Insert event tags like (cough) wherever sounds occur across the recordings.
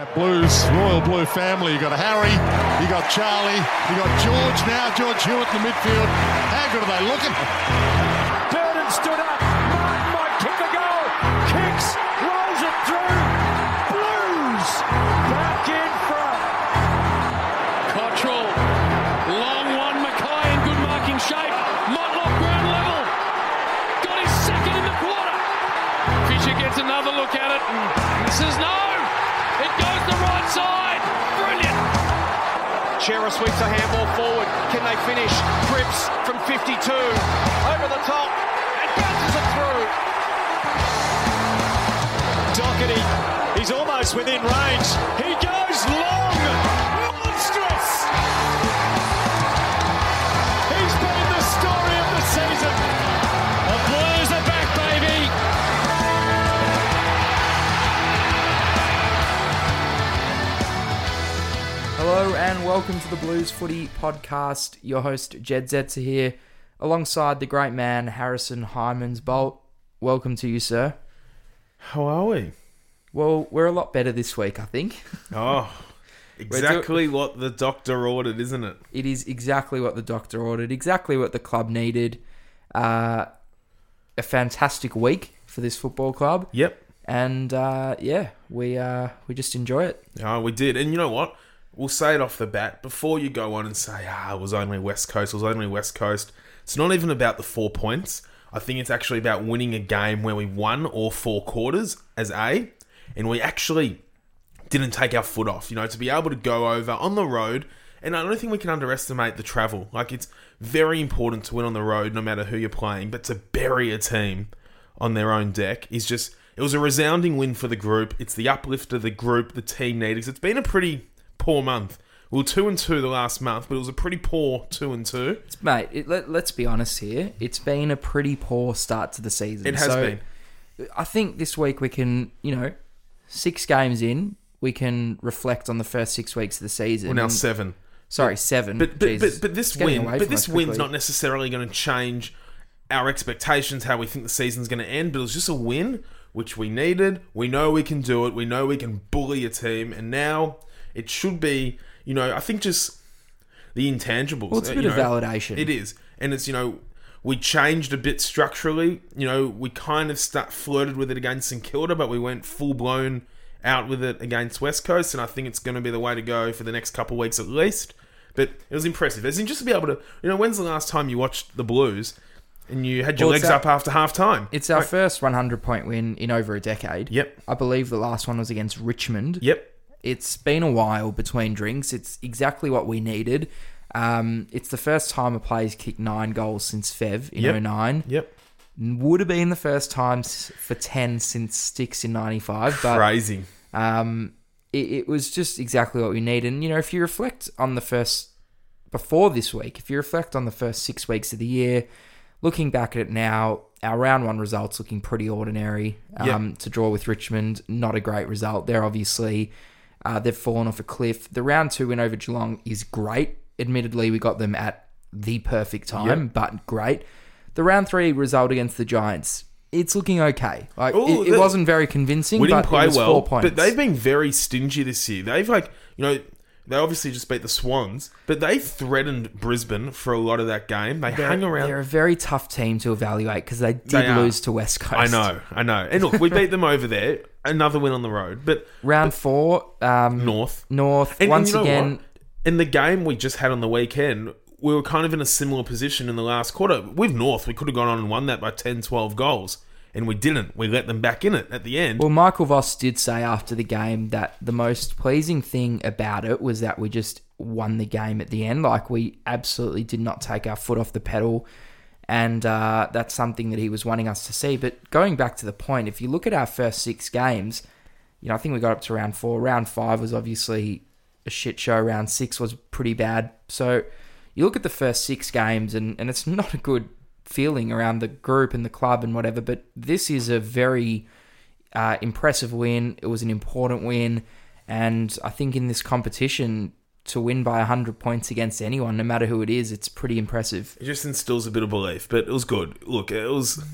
That Blues, Royal Blue family. You got Harry, you got Charlie, you got George now, George Hewett in the midfield. How good are they looking? Sweeps a handball forward. Can they finish? Cripps from 52. Over the top and bounces it through. Docherty, he's almost within range. He goes long. Monstrous. And welcome to the Blues Footy Podcast. Your host Jedd Zetzer here, alongside the great man Harrison Hymans Bolt. Welcome to you, sir. How are we? Well, we're a lot better this week, I think. (laughs) Oh, exactly what the doctor ordered, isn't it? It is exactly what the doctor ordered, exactly what the club needed. Uh, a fantastic week for this football club, Yep. and uh, yeah, we uh, we just enjoy it. Oh, we did. And you know what? We'll say it off the bat before you go on and say, ah, it was only West Coast, it was only West Coast. It's not even about the four points. I think it's actually about winning a game where we won all four quarters as A, and we actually didn't take our foot off. You know, to be able to go over on the road, and I don't think we can underestimate the travel. Like, it's very important to win on the road, no matter who you're playing, but to bury a team on their own deck is just. It was a resounding win for the group. It's the uplift of the group the team needed. It's been a pretty poor month. Well, two and two the last month, but it was a pretty poor two and two. Mate, it, let, let's be honest here. It's been a pretty poor start to the season. It has So, been. I think this week we can, you know, six games in, we can reflect on the first six weeks of the season. We're now seven. Sorry, seven. But but, but, but this win, but this win's not necessarily going to change our expectations, how we think the season's going to end. But it was just a win, which we needed. We know we can do it. We know we can bully a team, and now it should be, you know, I think just the intangibles. Well, it's a uh, bit you of validation. It is, and it's you know. We changed a bit structurally. You know, we kind of start flirted with it against St Kilda, but we went full blown out with it against West Coast, and I think it's going to be the way to go for the next couple of weeks at least. But it was impressive. As in, just to be able to, you know, when's the last time you watched the Blues and you had your Well, legs our- up after half time? It's our first 100 point win in over a decade. Yep. I believe the last one was against Richmond. Yep. It's been a while between drinks. It's exactly what we needed. Um, it's the first time a player's kicked nine goals since Fev in Yep. 09. Yep. Would have been the first time for 10 since Sticks in 95. But Crazy. um, it, it was just exactly what we needed. And, you know, if you reflect on the first, before this week, if you reflect on the first six weeks of the year, looking back at it now, our round one results looking pretty ordinary. Um, To draw with Richmond, not a great result. They're obviously, uh, they've fallen off a cliff. The round two win over Geelong is great. Admittedly, we got them at the perfect time, but great. The round three result against the Giants, it's looking okay. Like Ooh, it, it wasn't very convincing. We didn't but play it was well, four points. but they've been very stingy this year. They've like, you know, they obviously just beat the Swans, but they threatened Brisbane for a lot of that game. They hang around. They're a very tough team to evaluate because they did They lose to West Coast. I know, I know. And look, we (laughs) beat them over there. Another win on the road, but Round four, um, North. North. And, and once you know again, what? in the game we just had on the weekend, we were kind of in a similar position in the last quarter. With North, we could have gone on and won that by 10, 12 goals, and we didn't. We let them back in it at the end. well, Michael Voss did say after the game that the most pleasing thing about it was that we just won the game at the end. Like we absolutely did not take our foot off the pedal. And uh, that's something that he was wanting us to see. But going back to the point, if you look at our first six games, you know, I think we got up to round four. Round five was obviously a shit show. Round six was pretty bad. So you look at the first six games, and, and it's (laughs) not a good feeling around the group and the club and whatever. But this is a very uh, impressive win. It was an important win. And I think in this competition, to win by 100 points against anyone, no matter who it is, it's pretty impressive. It just instills a bit of belief, but it was good. Look, it was.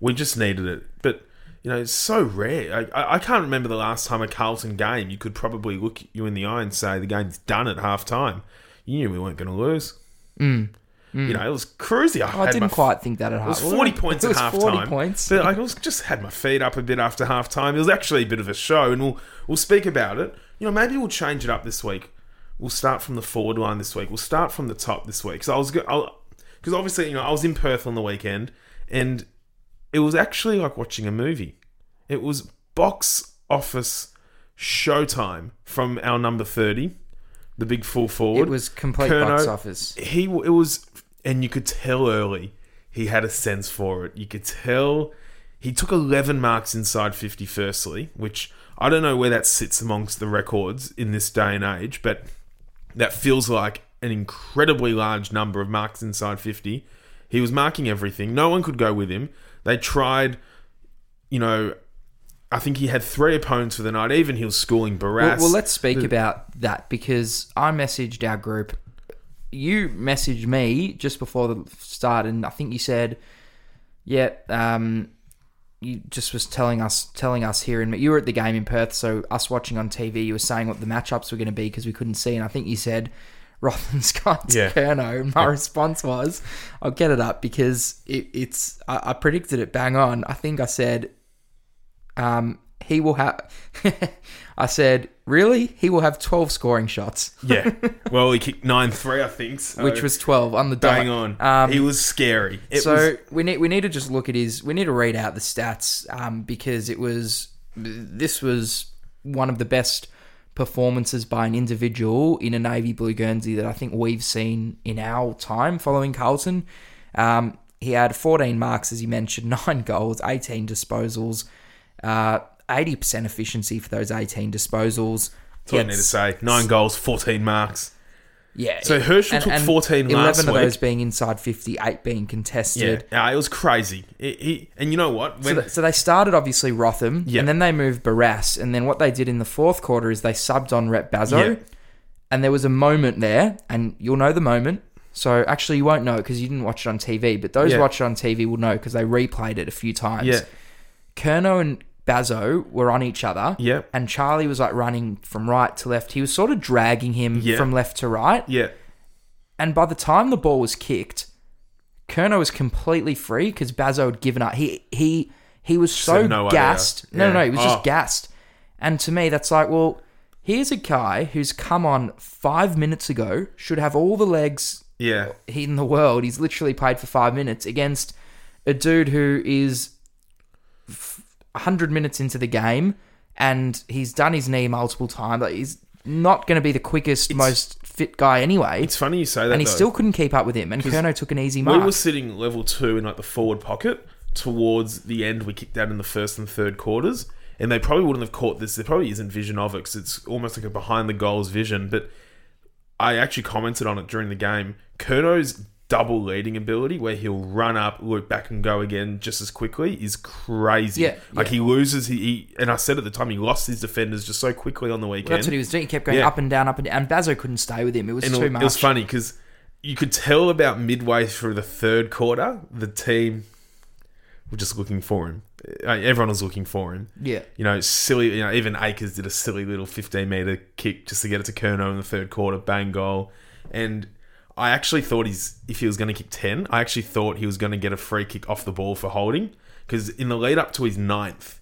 We just needed it, but You know, it's so rare. I, I, can't remember the last time a Carlton game you could probably look you in the eye and say the game's done at half time. You knew we weren't going to lose. You know, it was crazy. I, Mm. Oh, I didn't quite think that at half. It was 40 (laughs) points it at was half 40 time. points. But I was just had my feet up a bit after half time. It was actually a bit of a show, and we'll we'll speak about it. You know, maybe we'll change it up this week. We'll start from the forward line this week. We'll start from the top this week. So I was because obviously you know I was in Perth on the weekend, and it was actually like watching a movie. It was box office showtime from our number thirty, the big full forward. It was complete Curnow, box office. He it was, and you could tell early he had a sense for it. You could tell he took eleven marks inside fifty. Firstly, which I don't know where that sits amongst the records in this day and age, but that feels like an incredibly large number of marks inside 50. He was marking everything. No one could go with him. They tried, you know, I think he had three opponents for the night. Even he was schooling Well, Barrass. well, let's speak about that because I messaged our group. You messaged me just before the start, and I think you said, "Yeah, um, you just was telling us telling us here in you were at the game in Perth, so us watching on TV, you were saying what the matchups were going to be because we couldn't see, and I think you said." (laughs) Rothen Scott to Yeah. Curnow. And my response was, I'll get it up because it, it's, I, I predicted it bang on. I think I said, um, he will have. (laughs) I said, really? He will have twelve scoring shots, yeah. (laughs) Well, he kicked nine three, I think. So which was twelve on the dot. bang on. Um, he was scary. It so was, we need we need to just look at his. We need to read out the stats um, because it was this was one of the best performances by an individual in a navy blue Guernsey that I think we've seen in our time following Carlton. Um, he had 14 marks, as you mentioned, (laughs) nine goals, 18 disposals, uh, 80% efficiency for those 18 disposals. that's all I need to say. Nine goals, fourteen marks. Yeah. So Herschel took 14 11 last of week. those being inside 50, eight being contested. yeah, it was crazy. It, he, and you know what? So, When, th- so they started obviously Rotham, Yeah. and then they moved Barrass, and then what they did in the fourth quarter is they subbed on Rhett Bazzo, Yeah. and there was a moment there, and you'll know the moment. So actually, you won't know because you didn't watch it on TV, but those Yeah. watched it on TV will know because they replayed it a few times. yeah, Curnow and Bazzo were on each other, Yeah. and Charlie was like running from right to left. He was sort of dragging him Yeah. from left to right, yeah, and by the time the ball was kicked, Curnow was completely free because Bazzo had given up. He he he was so had no idea. gassed. No, no, no, Yeah. he was Oh. just gassed. And to me, that's like, well, here's a guy who's come on five minutes ago, should have all the legs yeah. in the world. He's literally played for five minutes against a dude who is 100 minutes into the game and he's done his knee multiple times. Like, he's not going to be the quickest, most fit guy anyway. It's funny you say that. and he though. still couldn't keep up with him. And Curnow took an easy mark. We were sitting level two in like the forward pocket towards the end. We kicked out in the first and third quarters, and they probably wouldn't have caught this. There probably isn't vision of it because it's almost like a behind the goals vision. But I actually commented on it during the game. Curnow's double leading ability, where he'll run up, loop back, and go again just as quickly, is crazy. Yeah, like yeah. he loses. He, he and I said at the time he lost his defenders just so quickly on the weekend. That's what he was doing. He kept going Yeah. up and down, up and down. And Bazzo couldn't stay with him. It was and too much. it was funny because you could tell about midway through the third quarter, the team were just looking for him. Uh, Everyone was looking for him. Yeah. You know, silly. You know, even Acres did a silly little fifteen meter kick just to get it to Curnow in the third quarter, bang goal. And I actually thought he's if he was going to kick ten, I actually thought he was going to get a free kick off the ball for holding because in the lead up to his ninth,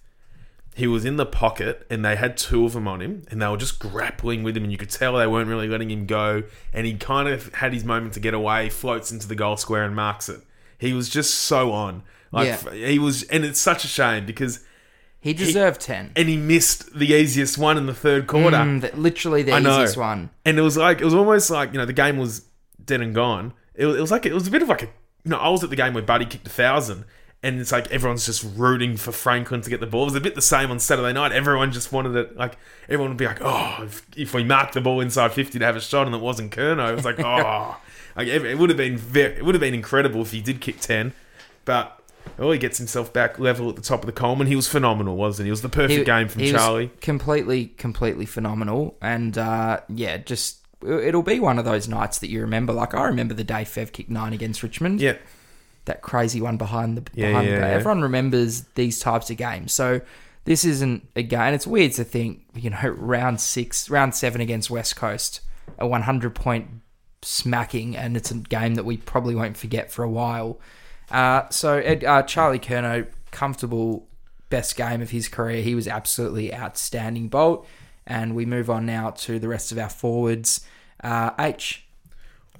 he was in the pocket and they had two of them on him and they were just grappling with him and you could tell they weren't really letting him go and he kind of had his moment to get away floats into the goal square and marks it he was just so on like Yeah. he was and it's such a shame because he deserved 10. and he missed the easiest one in the third quarter Mm, literally the I know. easiest one. and it was like it was almost like you know the game was dead and gone. It was, it was like it was a bit of like a you know I was at the game where Buddy kicked a thousand, and it's like everyone's just rooting for Franklin to get the ball. It was a bit the same on Saturday night. Everyone just wanted it like everyone would be like, oh, if, if we marked the ball inside fifty to have a shot and it wasn't Curnow, it was like (laughs) oh, like it, it would have been very, it would have been incredible if he did kick ten, but. Oh, he gets himself back level at the top of the Coleman. He was phenomenal, wasn't he? It was the perfect game from he Charlie. completely, completely phenomenal. And uh, yeah, just it'll be one of those nights that you remember. Like I remember the day Fev kicked nine against Richmond. Yeah, that crazy one behind the Yeah, behind yeah, the yeah. Everyone remembers these types of games. So this isn't a game. It's weird to think, you know, round six, round seven against West Coast, a 100 point smacking, and it's a game that we probably won't forget for a while. Uh, so Ed, uh, Charlie Curnow, comfortable best game of his career. He was absolutely outstanding. Bolt, and we move on now to the rest of our forwards. Uh, H,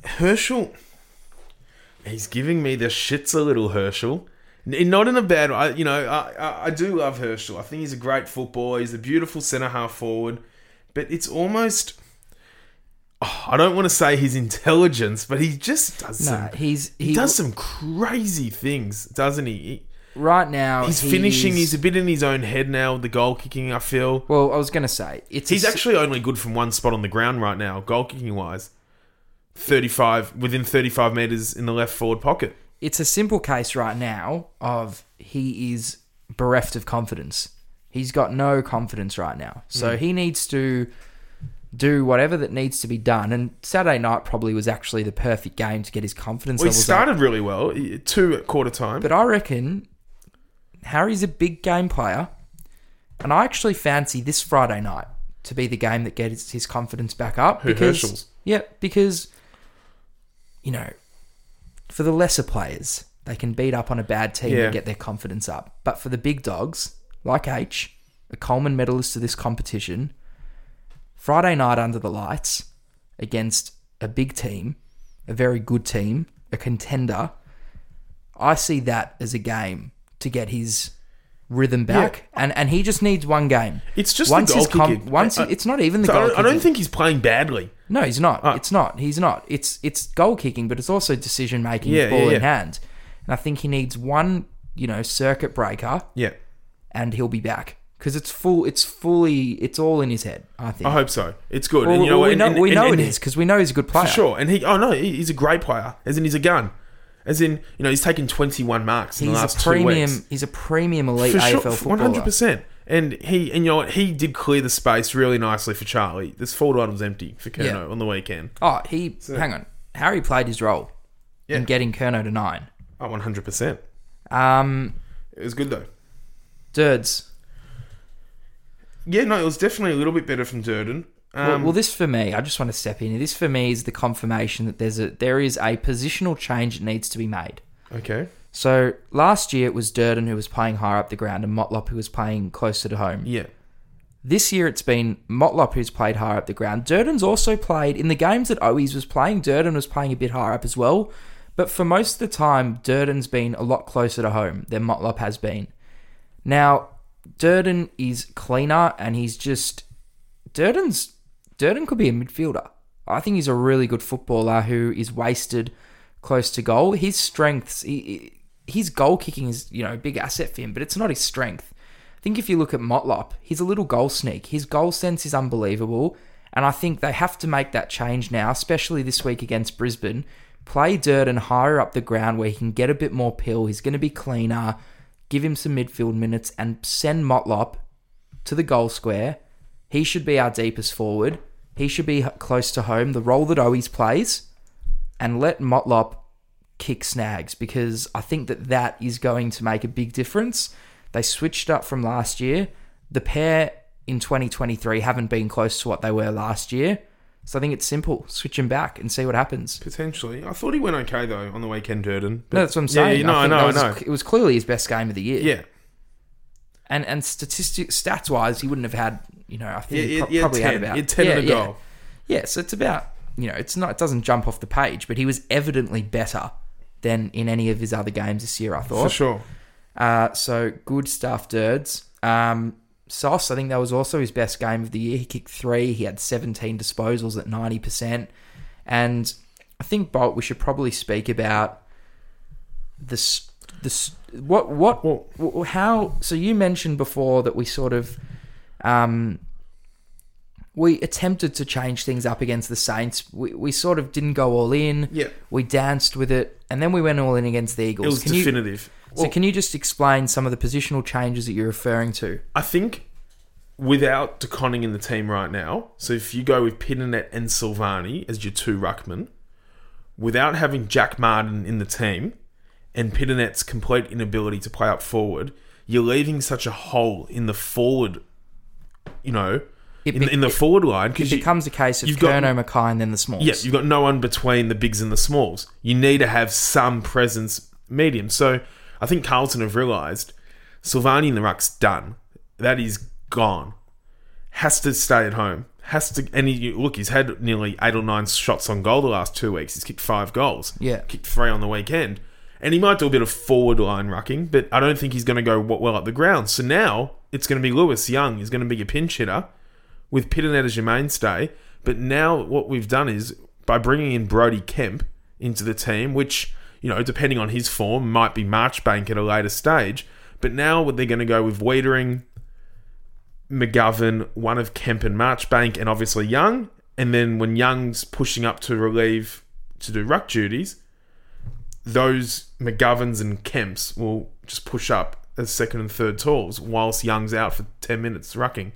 Herschel, he's giving me the shits a little Herschel. N- Not in a bad way. You know, I, I, I do love Herschel. I think he's a great footballer. He's a beautiful centre half forward. But it's almost. oh, I don't want to say his intelligence, but he just does no, some. he's He, he, does some crazy things, doesn't he? he right now. he's finishing. he's- He's a bit in his own head now with the goal kicking. I feel Well, I was going to say it's he's a, actually only good from one spot on the ground right now, goal kicking wise. Thirty-five within thirty-five meters in the left forward pocket. it's a simple case right now of he is bereft of confidence. He's got no confidence right now. So Hmm. he needs to do whatever that needs to be done. And Saturday night probably was actually the perfect game to get his confidence Well, he levels up. started really well, he- two at quarter time. But I reckon Harry's a big game player. And I actually fancy this Friday night to be the game that gets his confidence back up. Who, because, Herschel's? Yeah, because, you know, for the lesser players, they can beat up on a bad team Yeah. and get their confidence up. But for the big dogs, like H, a Coleman medalist to this competition, Friday night under the lights against a big team, a very good team, a contender, I see that as a game to get his rhythm back, and and he just needs one game. It's just once the goal com- kicking. once I- I- it's not even the So I, goal. don't, I don't think he's playing badly. No, he's not. Ah. it's not. He's not. It's it's goal kicking, but it's also decision making, Yeah, ball yeah, in hand. And I think he needs one, you know, circuit breaker, Yeah, and he'll be back because it's full. It's fully. It's all in his head. I think. I hope so. It's good. Well, and you know, we and- know, and- we know and it is because we know he's a good player. for sure. And he, oh no, he's a great player. As in, he's a gun. As in, you know, he's taken twenty-one marks in He's the a last two premium. weeks. He's a premium elite For sure, AFL footballer. one hundred percent. And he, and you know what, he did clear the space really nicely for Charlie. This forward line was empty for Curnow Yeah. on the weekend. Oh, he. hang on. Harry played his role Yeah. in getting Curnow to nine. Oh, one hundred percent. Um, It was good though. Dirds. Yeah, no, it was definitely a little bit better from Durdin. Um, well, well, this for me, I just want to step in. This for me is the confirmation that there's a there is a positional change that needs to be made. okay. So last year it was Durdin who was playing higher up the ground and Motlop who was playing closer to home. Yeah. This year it's been Motlop who's played higher up the ground. Durdin's also played in the games that Owies was playing. Durdin was playing a bit higher up as well, but for most of the time, Durdin's been a lot closer to home than Motlop has been. Now, Durdin is cleaner and he's just Durdin's Durdin could be a midfielder. I think he's a really good footballer who is wasted close to goal. His strengths, he, his goal kicking is you know a big asset for him, but it's not his strength. I think if you look at Motlop, he's a little goal sneak. His goal sense is unbelievable, and I think they have to make that change now, especially this week against Brisbane. Play Durdin higher up the ground where he can get a bit more pill. He's going to be cleaner. Give him some midfield minutes and send Motlop to the goal square. He should be our deepest forward. He should be close to home, the role that Owies plays, and let Motlop kick snags because I think that that is going to make a big difference. They switched up from last year. The pair in 2023 haven't been close to what they were last year. So I think it's simple. Switch him back and see what happens. Potentially. I thought he went okay though on the weekend, Durdin. No, that's what I'm saying. Yeah, no, I know, was- know. It was clearly his best game of the year. Yeah. And and statistic stats wise, he wouldn't have had. You know, I think yeah, pro- yeah, probably 10, had about yeah, 10 and a yeah. goal. Yeah, so it's about you know, it's not it doesn't jump off the page, but he was evidently better than in any of his other games this year. I thought For sure. Uh, so good stuff, Dirds. Um, Sauce, I think that was also his best game of the year. He kicked three. He had 17 disposals at 90%. And I think, Bolt, we should probably speak about this. This what what Well- how? So you mentioned before that we sort of um, we attempted to change things up against the Saints. We, we sort of didn't go all in. Yeah. We danced with it, and then we went all in against the Eagles. It was Can you- definitive. so can you just explain some of the positional changes that you're referring to? I think without De Koning in the team right now, so if you go with Pittonet and Silvagni as your two ruckmen, without having Jack Martin in the team, and Pittonet's complete inability to play up forward, you're leaving such a hole in the forward, you know, It in, in the it- forward line It because becomes a case of Curnow, McKay, and then the smalls. yeah, you've got no one between the bigs and the smalls. You need to have some presence medium. So I think Carlton have realised Silvagni in the ruck's done. That is gone. Has to stay at home. Has to and he, look, he's had nearly eight or nine shots on goal the last two weeks. He's kicked five goals. Yeah. kicked three on the weekend, and he might do a bit of forward line rucking, but I don't think he's going to go well up the ground. So now it's going to be Lewis Young. He's going to be your pinch hitter with Pittonet as your mainstay. But now what we've done is by bringing in Brodie Kemp into the team, which you know, depending on his form, might be Marchbank at a later stage. But now they're going to go with Weitering, McGovern, one of Kemp and Marchbank, and obviously Young. And then when Young's pushing up to relieve to do ruck duties, those McGoverns and Kemps will just push up as second and third talls whilst Young's out for 10 minutes rucking.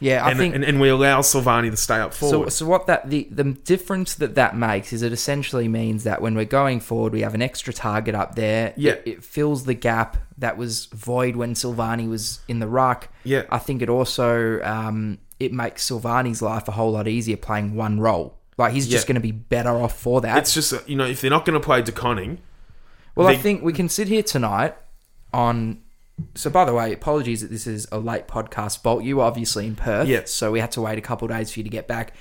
yeah. I and, think and, and we allow Silvagni to stay up So, forward. so what that the the difference that that makes is it essentially means that when we're going forward, we have an extra target up there. Yeah. it, it fills the gap that was void when Silvagni was in the ruck. Yeah. I think it also um, it makes Silvagni's life a whole lot easier playing one role. Like he's just Yeah. going to be better off for that. it's just, uh, you know, if they're not going to play De Koning, Well, I They- think we can sit here tonight on. So, by the way, apologies that this is a late podcast. Bolt, you were obviously in Perth, Yeah. so we had to wait a couple of days for you to get back.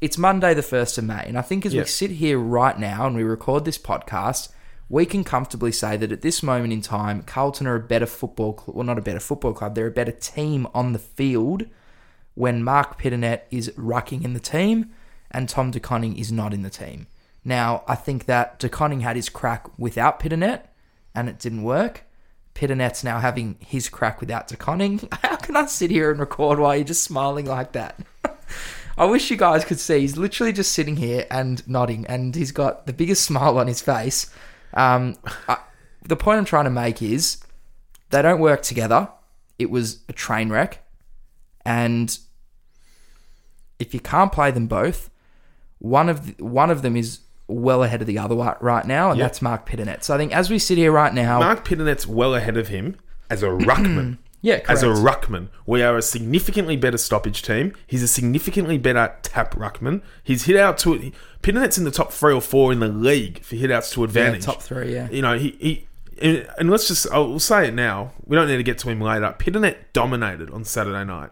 It's Monday, the first of May, and I think as Yeah. we sit here right now and we record this podcast, we can comfortably say that at this moment in time, Carlton are a better football. Cl- well, not a better football club; they're a better team on the field when Mark Pittonet is rucking in the team and Tom De Koning is not in the team. Now, I think that De Koning had his crack without Pittonet and it didn't work. Pittonet's now having his crack without De Koning. (laughs) How can I sit here and record while you're just smiling like that? (laughs) I wish you guys could see. He's literally just sitting here and nodding, and he's got the biggest (laughs) smile on his face. Um, I, the point I'm trying to make is they don't work together. It was a train wreck, and if you can't play them both, one of the, one of them is well ahead of the other one right now, and Yep. that's Mark Pittonet. So I think as we sit here right now, Mark Pittonet's well ahead of him as a (clears throat) ruckman. yeah, as a ruckman. We are a significantly better stoppage team. He's a significantly better tap ruckman. He's hit out to Pittonet's in the top three or four in the league for hit outs to advantage. top three, yeah. You know, he, he and let's just I'll say it now. We don't need to get to him later. Pittonet dominated on Saturday night.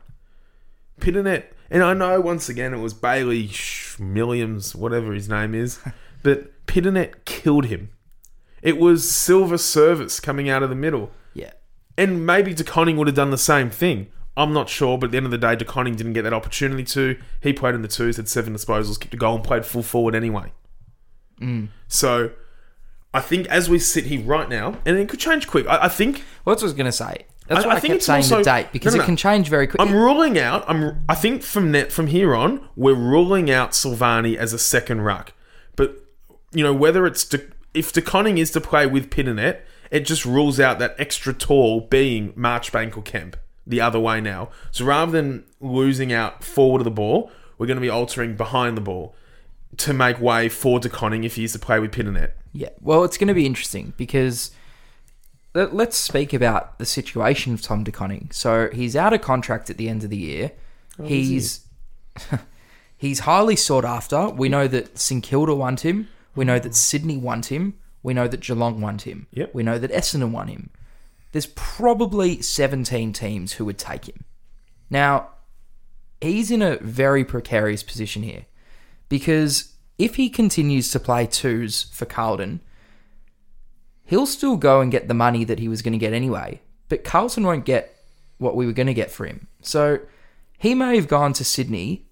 Pittonet, and I know once again it was Bailey Williams, whatever his name is, (laughs) but Pittonet killed him. It was silver service coming out of the middle. yeah. And maybe De Koning would have done the same thing. I'm not sure, but at the end of the day, De Koning didn't get that opportunity to. He played in the twos, had seven disposals, kicked a goal, and played full forward anyway. Mm. So I think as we sit here right now, and it could change quick. I, I think Well, that's what I was going to say. That's I- why I I, think kept it's saying also- the date because No, no, it can change very quickly. I'm ruling out. I'm. I think from net from here on, we're ruling out Silvagni as a second ruck. But you know whether it's De, if De Koning is to play with Pittonet, it just rules out that extra tall being Marchbank or Kemp the other way now. So rather than losing out forward of the ball, we're going to be altering behind the ball to make way for De Koning if he is to play with Pittonet. Yeah. Well, it's going to be interesting because let's speak about the situation of Tom De Koning. So he's out of contract at the end of the year. Oh, he's (laughs) he's highly sought after. We know that St Kilda want him. We know that mm. Sydney want him. We know that Geelong want him. Yep. We know that Essendon want him. There's probably 17 teams who would take him. Now, he's in a very precarious position here because if he continues to play twos for Carlton, he'll still go and get the money that he was going to get anyway, but Carlton won't get what we were going to get for him. So he may have gone to Sydney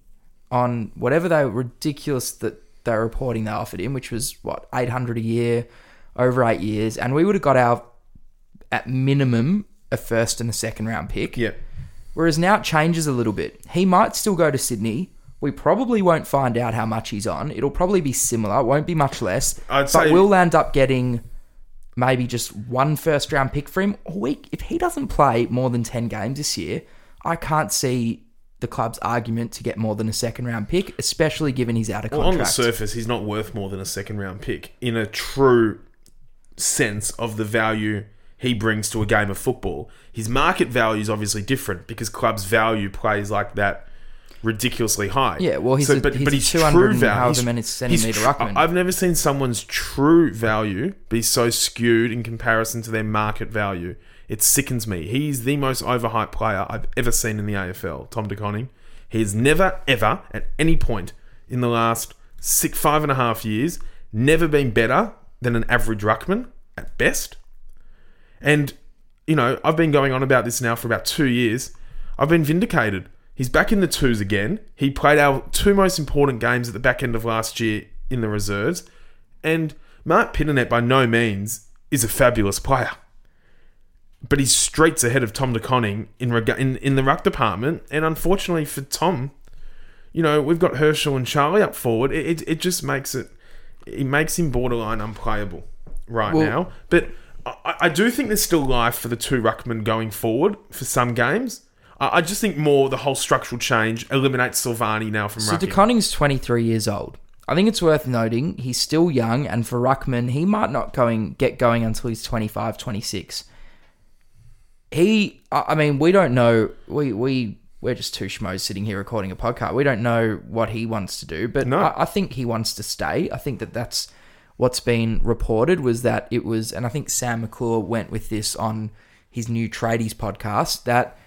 on whatever they ridiculous that they're reporting they offered him, which was what, 800 a year over eight years, and we would have got our, at minimum, a first and a second round pick. Yeah. Whereas now it changes a little bit. He might still go to Sydney. We probably won't find out how much he's on. It'll probably be similar. It won't be much less. I'd but say- we'll end up getting maybe just one first round pick for him. Or we, if he doesn't play more than 10 games this year, I can't see the club's argument to get more than a second round pick, especially given he's out of Well, on the surface, he's not worth more than a second round pick in a true sense of the value he brings to a game of football. His market value is obviously different because clubs value players like that ridiculously high. Yeah, well, he's a- he's a his 200 true value- his- many centimetre ruckman. I've never seen someone's true value be so skewed in comparison to their market value. It sickens me. He's the most overhyped player I've ever seen in the AFL, Tom De Koning. He has never, ever, at any point in the last six, five and a half years, never been better than an average ruckman at best. And, you know, I've been going on about this now for about two years. I've been vindicated. He's back in the twos again. He played our two most important games at the back end of last year in the reserves. And Mark Pittonet, by no means, is a fabulous player. But he's streets ahead of Tom De Koning in, rega- in, in the ruck department. And unfortunately for Tom, you know, we've got Herschel and Charlie up forward. It, it, it just makes it, it makes him borderline unplayable right Well- now. But I, I do think there's still life for the two ruckmen going forward for some games. I, just think more the whole structural change eliminates Silvagni now from So rucking. De Koning's 23 years old. I think it's worth noting he's still young, and for Ruckman, he might not going get going until he's 25, 26. He, I I mean, we don't know. We we we're just two schmoes sitting here recording a podcast. We don't know what he wants to do, but No. I, I think he wants to stay. I think that that's what's been reported was that it was, and I think Sam McClure went with this on his new tradies podcast that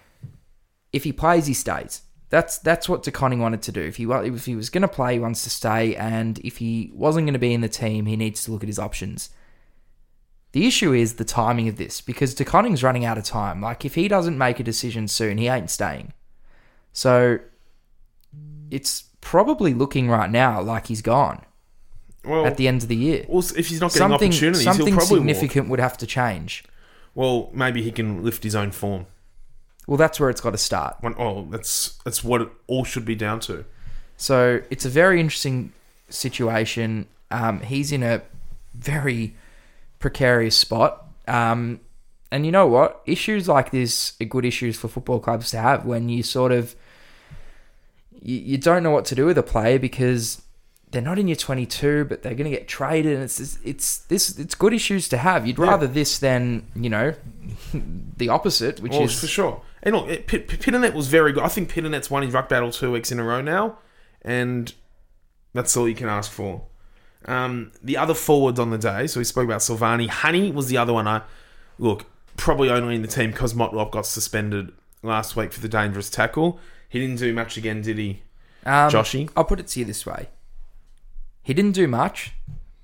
if he plays, he stays. That's that's what De Koning wanted to do. If he if he was going to play, he wants to stay, and if he wasn't going to be in the team, he needs to look at his options. The issue is the timing of this because De Koning's running out of time. Like if he doesn't make a decision soon, he ain't staying. So it's probably looking right now like he's gone well, at the end of the year. also, if he's not getting Something opportunities, he'll something probably significant would have to change. Well, maybe he can lift his own form. Well, that's where it's got to start. One, oh, that's that's what it all should be down to. So it's a very interesting situation. Um, he's in a very precarious spot. Um, and you know what? Issues like this are good issues for football clubs to have when you sort of you, you don't know what to do with a player because they're not in your 22, but they're going to get traded. And it's it's this it's good issues to have. You'd rather this than you know (laughs) the opposite, which Well, is for sure. And look, it- P- P- Pittonet was very good. I think Pittonet's won his ruck battle two weeks in a row now, and that's all you can ask for. Um, the other forwards on the day, so we spoke about Silvagni. Honey was the other one. I look probably only in the team because Motlop got suspended last week for the dangerous tackle. He didn't do much again, did he? Um, Joshy? I'll put it to you this way. He didn't do much,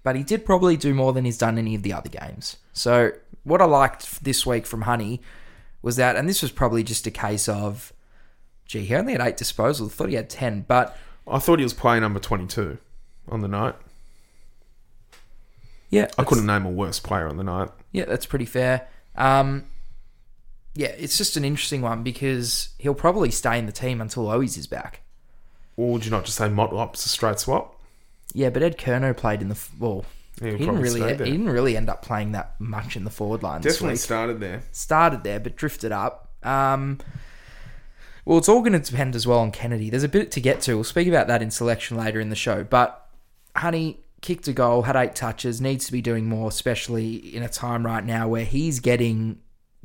but he did probably do more than he's done any of the other games. So, what I liked this week from Honey was that, and this was probably just a case of, gee, he only had eight disposals. I thought he had 10, but I thought he was playing number twenty-two on the night. yeah. I couldn't name a worse player on the night. Yeah, that's pretty fair. Um, yeah, it's just an interesting one because he'll probably stay in the team until Owies is back. Or would you not just say Motlop's a straight swap? Yeah, but Ed Curnow played in the well. He he'll didn't really. He didn't really end up playing that much in the forward line. Definitely started there. started there but drifted up. Um, well, it's all going to depend as well on Kennedy. There's a bit to get to. We'll speak about that in selection later in the show. But Honey kicked a goal, had eight touches, needs to be doing more, especially in a time right now where he's getting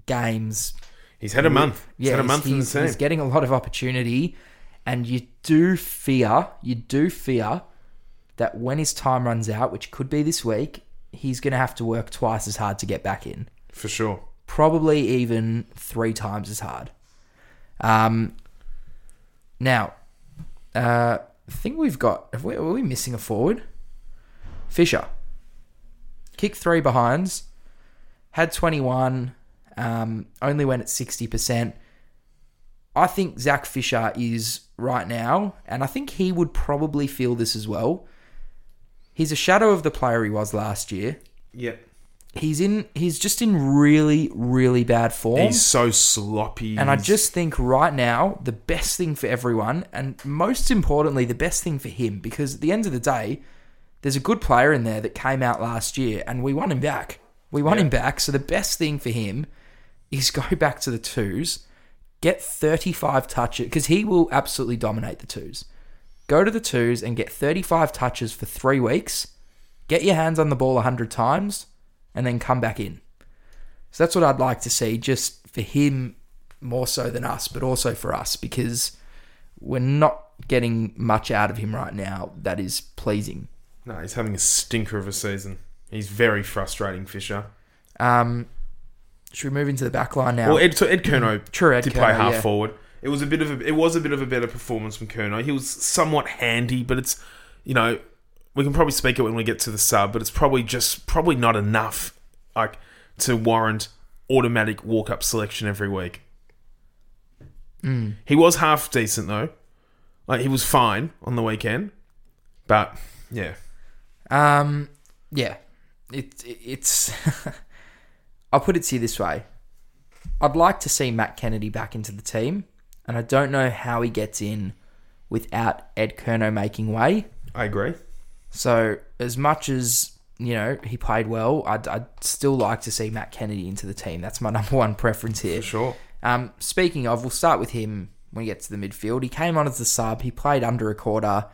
games. He's had a month. He's Yeah, had a month in the he's, team. he's getting a lot of opportunity, and you do fear, you do fear that when his time runs out, which could be this week, he's going to have to work twice as hard to get back in for sure. probably even three times as hard. Um, now, uh, I think we've got. Have we, are we missing a forward? Fisher. Kicked three behinds. Had 21. Um, only went at 60%. I think Zac Fisher is right now, and I think he would probably feel this as well. He's a shadow of the player he was last year. Yep. He's in. He's just in really, really bad form. He's so sloppy. And I just think right now, the best thing for everyone, and most importantly, the best thing for him, because at the end of the day, there's a good player in there that came out last year and we want him back. We won him back. So the best thing for him is go (laughs) back to the twos, get 35 touches, because he will absolutely dominate the twos. Go to the twos and get 35 touches for three weeks, get your hands on the ball 100 times, and then come back in. So that's what I'd like to see, just for him more so than us, but also for us because we're not getting much out of him right now that is pleasing. No, he's having a stinker of a season. He's very frustrating, Fisher. Um, should we move into the back line now? Well, Ed, so Ed Curnow True, Ed did Curnow, play half yeah. forward. It was a bit of a, it was a bit of a better performance from Curnow. He was somewhat handy, but it's you know we can probably speak it when we get to the sub, but it's probably just probably not enough like to warrant automatic walk up selection every week. Hmm. He was half decent though, like he was fine on the weekend, but yeah, Um, yeah, it, it's. (laughs) I'll put it to you this way: I'd like to see Matt Kennedy back into the team, and I don't know how he gets in without Ed Curnow making way. I agree. So, as much as you know he played well, I'd, I'd still like to see Matt Kennedy into the team. That's my (laughs) number one preference here. For sure. Um, speaking of, we'll start with him when we get to the midfield. He came on as the sub. He played under a quarter.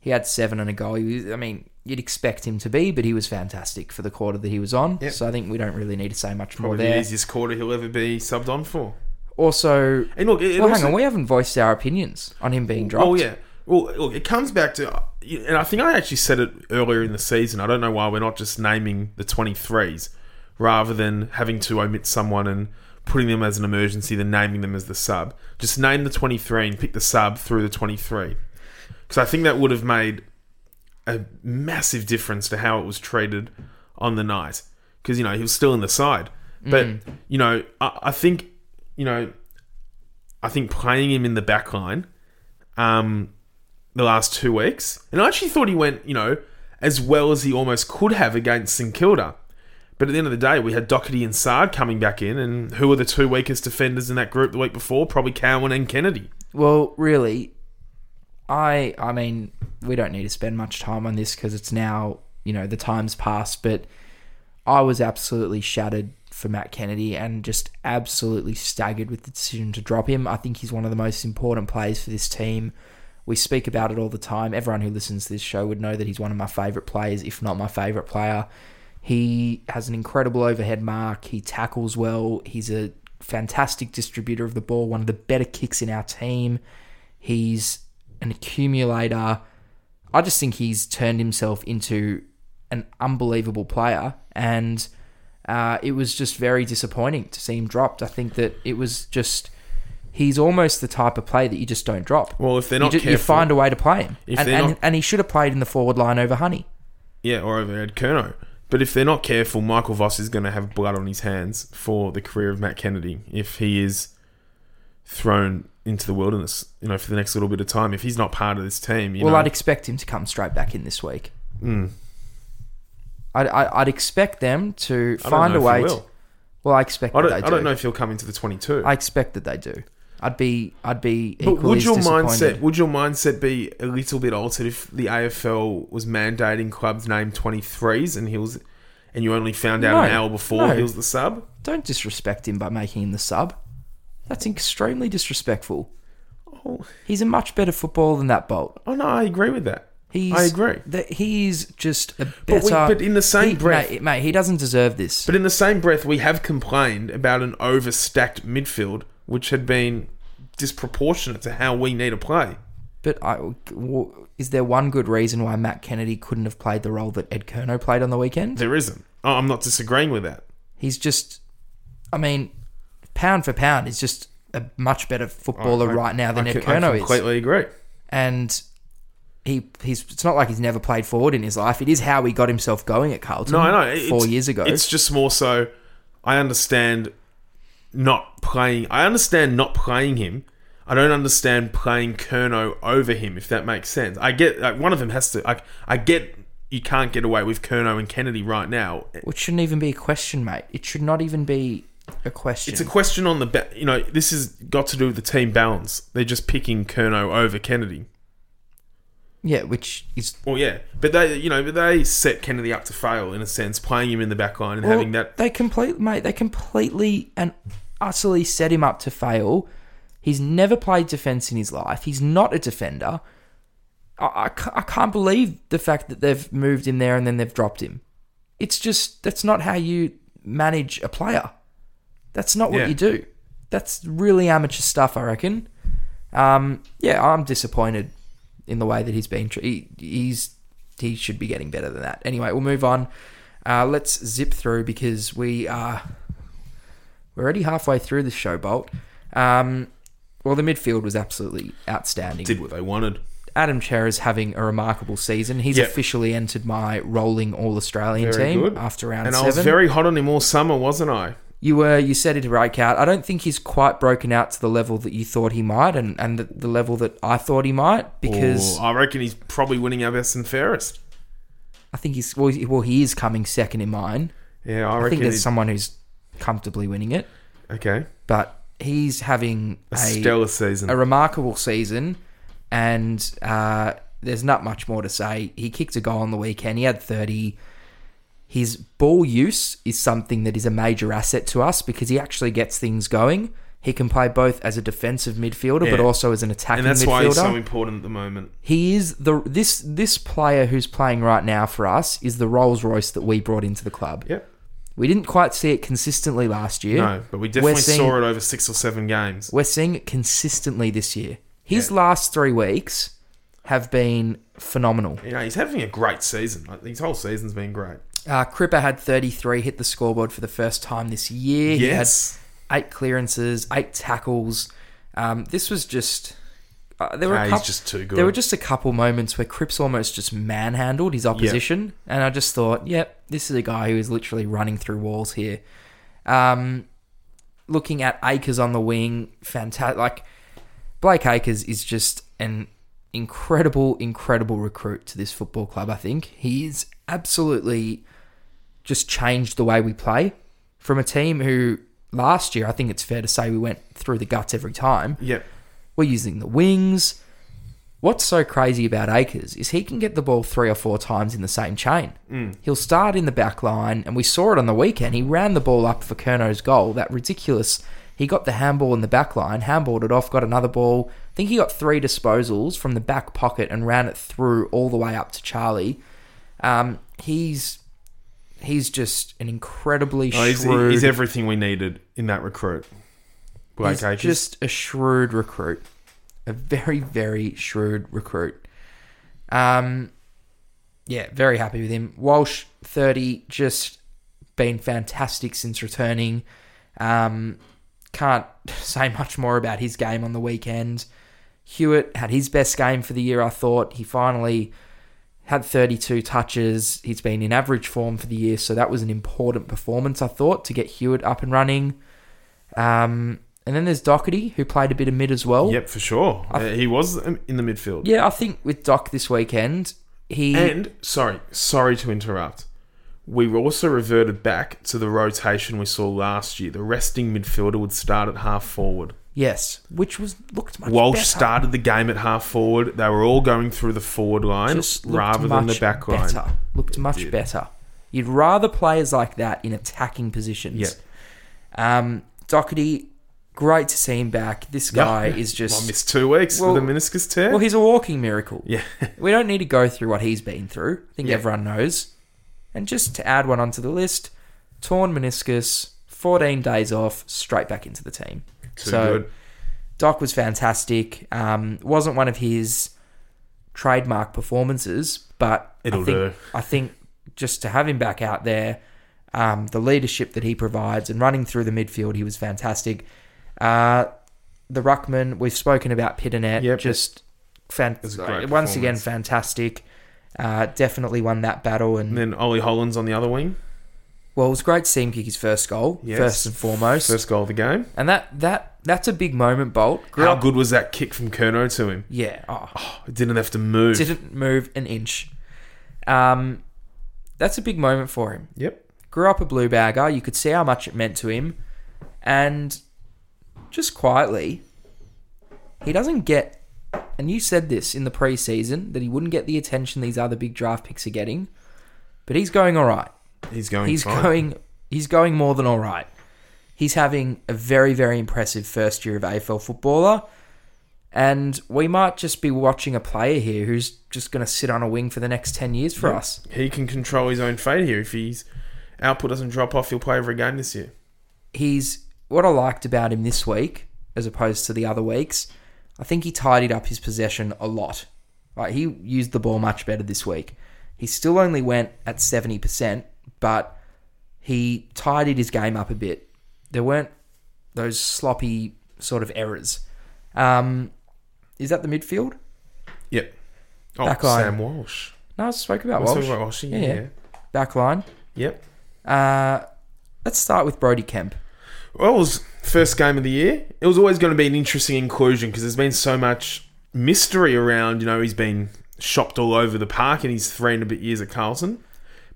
He had seven and a goal. He was, I mean, you'd expect him to be, but he was fantastic for the quarter that he was on. Yep. So I think we don't really need to say much more Probably the easiest quarter he'll ever be subbed on for. Also, And look, it, well, also- hang on, we haven't voiced our opinions on him being dropped. Oh yeah. Well, look, it comes back to, and I think I actually said it earlier in the season. I don't know why we're not just naming the 23s rather than having to omit someone and putting them as an emergency, then naming them as the sub. Just name the 23 and pick the sub through the 23. Because I think that would have made a massive difference to how it was treated on the night. Because, you know, he was still in the side. But, mm. you know, I, I think, you know, I think playing him in the back line um, the last two weeks, and I actually thought he went, you know, as well as he almost could have against St Kilda. But at the end of the day, we had Docherty and Saad coming back in, and who were the two weakest defenders in that group the week before? Probably Cowan and Kennedy. Well, really, I I mean, we don't need to spend much time on this because it's now you know the time's passed. But I was absolutely shattered for Matt Kennedy and just absolutely staggered with the decision to drop him. I think he's one of the most important players for this team. We speak about it all the time. Everyone who listens to this show would know that he's one of my favourite players, if not my favourite player. He has an incredible overhead mark. He tackles well. He's a fantastic distributor of the ball, one of the better kicks in our team. He's an accumulator. I just think he's turned himself into an unbelievable player, and uh, it was just very disappointing to see him dropped. I think that it was just he's almost the type of player that you just don't drop. Well, if they're not you, ju- you find a way to play him, and, and, not- and he should have played in the forward line over Honey. Yeah, or over Ed Curnow. But if they're not careful, Michael Voss is going to have blood on his hands for the career of Matt Kennedy if he is thrown into the wilderness, you know, for the next little bit of time. If he's not part of this team, you well, know, I'd expect him to come straight back in this week. Mm. I'd, I- I'd expect them to find a way. To, well, I expect I that don't, they I do. don't know if he'll come into the 22. I expect that they do. I'd be, I'd be but would your mindset would your mindset be a little bit altered if the AFL was mandating clubs name 23s and he was and you only found out an hour before no. he was the sub? Don't disrespect him by making him the sub. That's extremely disrespectful. Oh, He's a much better footballer than that Bolt. oh no, I agree with that. He's, I agree. That he's just a But we- but in the same he- breath- mate, mate, he doesn't deserve this. But in the same breath, we have complained about an overstacked midfield, which had been disproportionate to how we need to play. But I, is there one good reason why Matt Kennedy couldn't have played the role that Ed Curnow played on the weekend? There isn't. Oh, I'm not disagreeing with that. He's just, I mean, pound for pound, he's just a much better footballer I- right now than I Ed I Curnow is. completely agree. And he, he's. It's not like he's never played forward in his life. It is how he got himself going at Carlton. No, I know. It's- Four years ago. It's just more so. I understand not playing. I understand not playing him. I don't understand playing Curnow over him. If that makes sense, I get like one of them has to. Like I get you can't get away with Curnow and Kennedy right now. which shouldn't even be a question, mate. It should not even be a question. It's a question on the ba- you know this has got to do with the team balance. They're just picking Curnow over Kennedy. Yeah, which is Well, yeah, but they you know but they set Kennedy up to fail in a sense, playing him in the back line and Well, having that. They complete, mate. They completely and utterly set him up to fail. He's never played defense in his life. He's not a defender. I, I, I can't believe the fact that they've moved him there and then they've dropped him. It's just that's not how you manage a player. That's not what Yeah. you do. That's really amateur stuff, I reckon. Um, yeah, I'm disappointed in the way that he's been. He, he's he should be getting better than that. Anyway, we'll move on. Uh, let's zip through because we are we're already halfway through the show, Bolt. Um, well, the midfield was absolutely outstanding. Did what they wanted. Adam Cerra is having a remarkable season. He's Yep. officially entered my rolling All Australian Very team good. after round And I was very hot on him all summer, wasn't I? You were you said it break out. I don't think he's quite broken out to the level that you thought he might, and and the, the level that I thought he might because Or I reckon he's probably winning our best and fairest. I think he's well, he- well he is coming second in mine. Yeah, I, I, reckon. think there's someone who's comfortably winning it, okay, but he's having a a stellar season. a remarkable season, and uh, there's not much more to say. He kicked a goal on the weekend. He had 30. His ball use is something that is a major asset to us because he actually gets things going. He can play both as a defensive midfielder, but also as an attacking midfielder. and that's midfielder. why he's so important at the moment. he is the this this player who's playing right now for us is the Rolls Royce that we brought into the club. Yep. We didn't quite see it consistently last year. No, but we definitely seeing- saw it over six or seven games. We're seeing it consistently this year. His Yeah. last three weeks have been phenomenal. You know, he's having a great season. Like, his whole season's been great. Uh, Cripper had 33, hit the scoreboard for the first time this year. Yes. He had eight clearances, eight tackles. Um, this was just. Uh, there were Ah, a he's couple, just too good. There were just a couple moments where Cripps almost just manhandled his opposition, and I just thought, yep, this is a guy who is literally running through walls here. Um, looking at Acres on the wing, fantastic. Like Blake Acres is just an incredible, incredible recruit to this football club. I think he's absolutely just changed the way we play from a team who last year I think it's fair to say we went through the guts every time. Yep. We're using the wings. What's so crazy about Acres is he can get the ball three or four times in the same chain. He'll start in the back line, and we saw it on the weekend. He ran the ball up for Curnow's goal. That ridiculous. He got the handball in the back line, handballed it off, got another ball. I think he got three disposals from the back pocket and ran it through all the way up to Charlie. Um, he's he's just an incredibly Oh, he's, shrewd. he's everything we needed in that recruit. He's just a shrewd recruit, a very very shrewd recruit. Um, yeah, very happy with him. Walsh thirty, just been fantastic since returning. Um, can't (laughs) say much more about his game on the weekend. Hewett had his best game for the year. I thought he finally had 32 touches. He's been in average form for the year, so that was an important performance. I thought to get Hewett up and running. Um, and then there's Docherty, who played a bit of mid as well. Yep, for sure. Uh, he was in the midfield. Yeah, I think with Doc this weekend, he And sorry, sorry to interrupt. We also reverted back to the rotation we saw last year. The resting midfielder would start at half forward. Yes, which was looked much Walsh better. started the game at half forward. They were all going through the forward line Just looked rather than the much back line. better. Looked much did. better. You'd rather players like that in attacking positions. Yeah. Um, Docherty, great to see him back. This guy (laughs) is just I missed two weeks Well- with a meniscus tear. well, he's a walking miracle. yeah, (laughs) We don't need to go through what he's been through. I think Yeah. everyone knows. And just to add one onto the list, torn meniscus, 14 days off, straight back into the team. Too so good. Doc was fantastic. Um, wasn't one of his trademark performances, but It'll I think, do. I think just to have him back out there, um, the leadership that he provides and running through the midfield, he was fantastic. Uh, the ruckman, we've spoken about Pittonet, Yep. just fan- was once again fantastic. Uh, definitely won that battle, and And then Ollie Hollands on the other wing. Well, it was great to see him kick his first goal, Yes. first and foremost, First goal of the game. and that that that's a big moment. Bolt, Grew How up- good was that kick from Curnow to him? Yeah, oh, It didn't have to move. didn't move an inch. Um, that's a big moment for him. Yep. Grew up a blue bagger. You could see how much it meant to him, and just quietly, he doesn't get. And you said this in the preseason that he wouldn't get the attention these other big draft picks are getting, but he's going all right. He's going. He's fine. going. He's going more than all right. He's having a very, very impressive first year of AFL footballer. And we might just be watching a player here who's just going to sit on a wing for the next 10 years for us. He can control his own fate here. If his output doesn't drop off, he'll play every game this year. He's what I liked about him this week, as opposed to the other weeks. I think he tidied up his possession a lot. Like he used the ball much better this week. He still only went at seventy percent, but he tidied his game up a bit. There weren't those sloppy sort of errors. Um, is that the midfield? Yep. Oh, Back line. Sam Walsh. No, I spoke about Let's Walsh. about Walsh. Yeah. Yeah, yeah. Back line. Yep. Uh, let's start with Brodie Kemp. Well, it was first game of the year. It was always going to be an interesting inclusion because there's been so much mystery around. You know, he's been shopped all over the park in his three and a bit years at Carlton.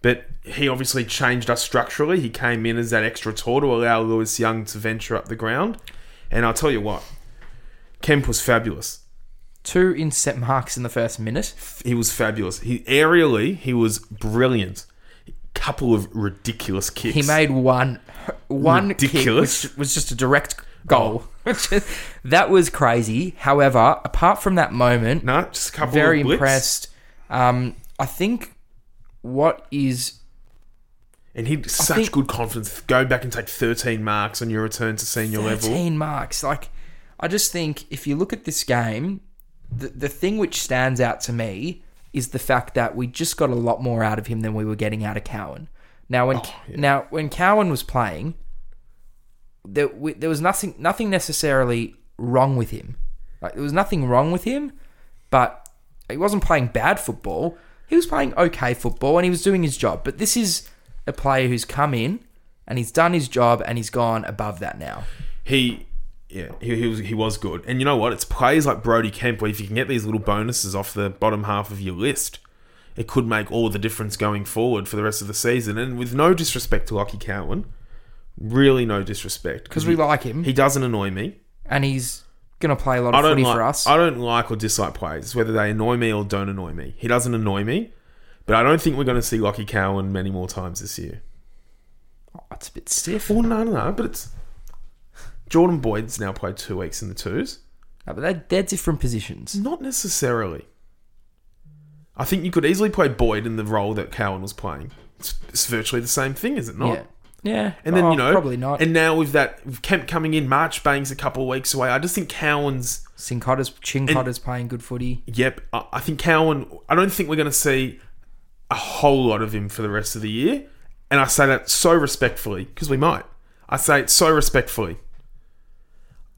But he obviously changed us structurally. He came in as that extra tour to allow Lewis Young to venture up the ground. And I'll tell you what, Kemp was fabulous. Two intercept marks in the first minute. He was fabulous. He aerially, he was brilliant. Couple of ridiculous kicks. He made one one Ridiculous. kick, which was just a direct goal. (laughs) that was crazy. However, apart from that moment, no, just a couple. very impressed. Um, I think what is And he had such think- good confidence. Go back and take 13 marks on your return to senior level. 13 marks. Like, I just think if you look at this game, the, the thing which stands out to me is the fact that we just got a lot more out of him than we were getting out of Cowan. Now, when oh, now when Cowan was playing, there we, there was nothing nothing necessarily wrong with him. Like there was nothing wrong with him, but he wasn't playing bad football. He was playing okay football and he was doing his job. But this is a player who's come in and he's done his job and he's gone above that now. He, yeah, he, he was he was good. And you know what? It's players like Brodie Kemp where if you can get these little bonuses off the bottom half of your list, it could make all the difference going forward for the rest of the season. And with no disrespect to Lachie Cowan, really no disrespect because we he, like him he doesn't annoy me. and he's gonna play a lot of footy like for us. I don't like or dislike players whether they annoy me or don't annoy me. He doesn't annoy me, but I don't think we're going to see Lachie Cowan many more times this year. Oh, it's a bit stiff, Well, no, no, no, but it's Jordan Boyd's now played two weeks in the twos. No, but they're, they're different positions. Not necessarily. I think you could easily play Boyd in the role that Cowan was playing. It's, it's virtually the same thing, is it not? Yeah, yeah, And then Oh, you know, probably not. And now with that with Kemp coming in, Marchbank's a couple of weeks away. I just think Cowan's. Cincotta's Cincotta's playing good footy. Yep, I, I think Cowan. I don't think we're going to see a whole lot of him for the rest of the year. And I say that so respectfully because we might. I say it so respectfully.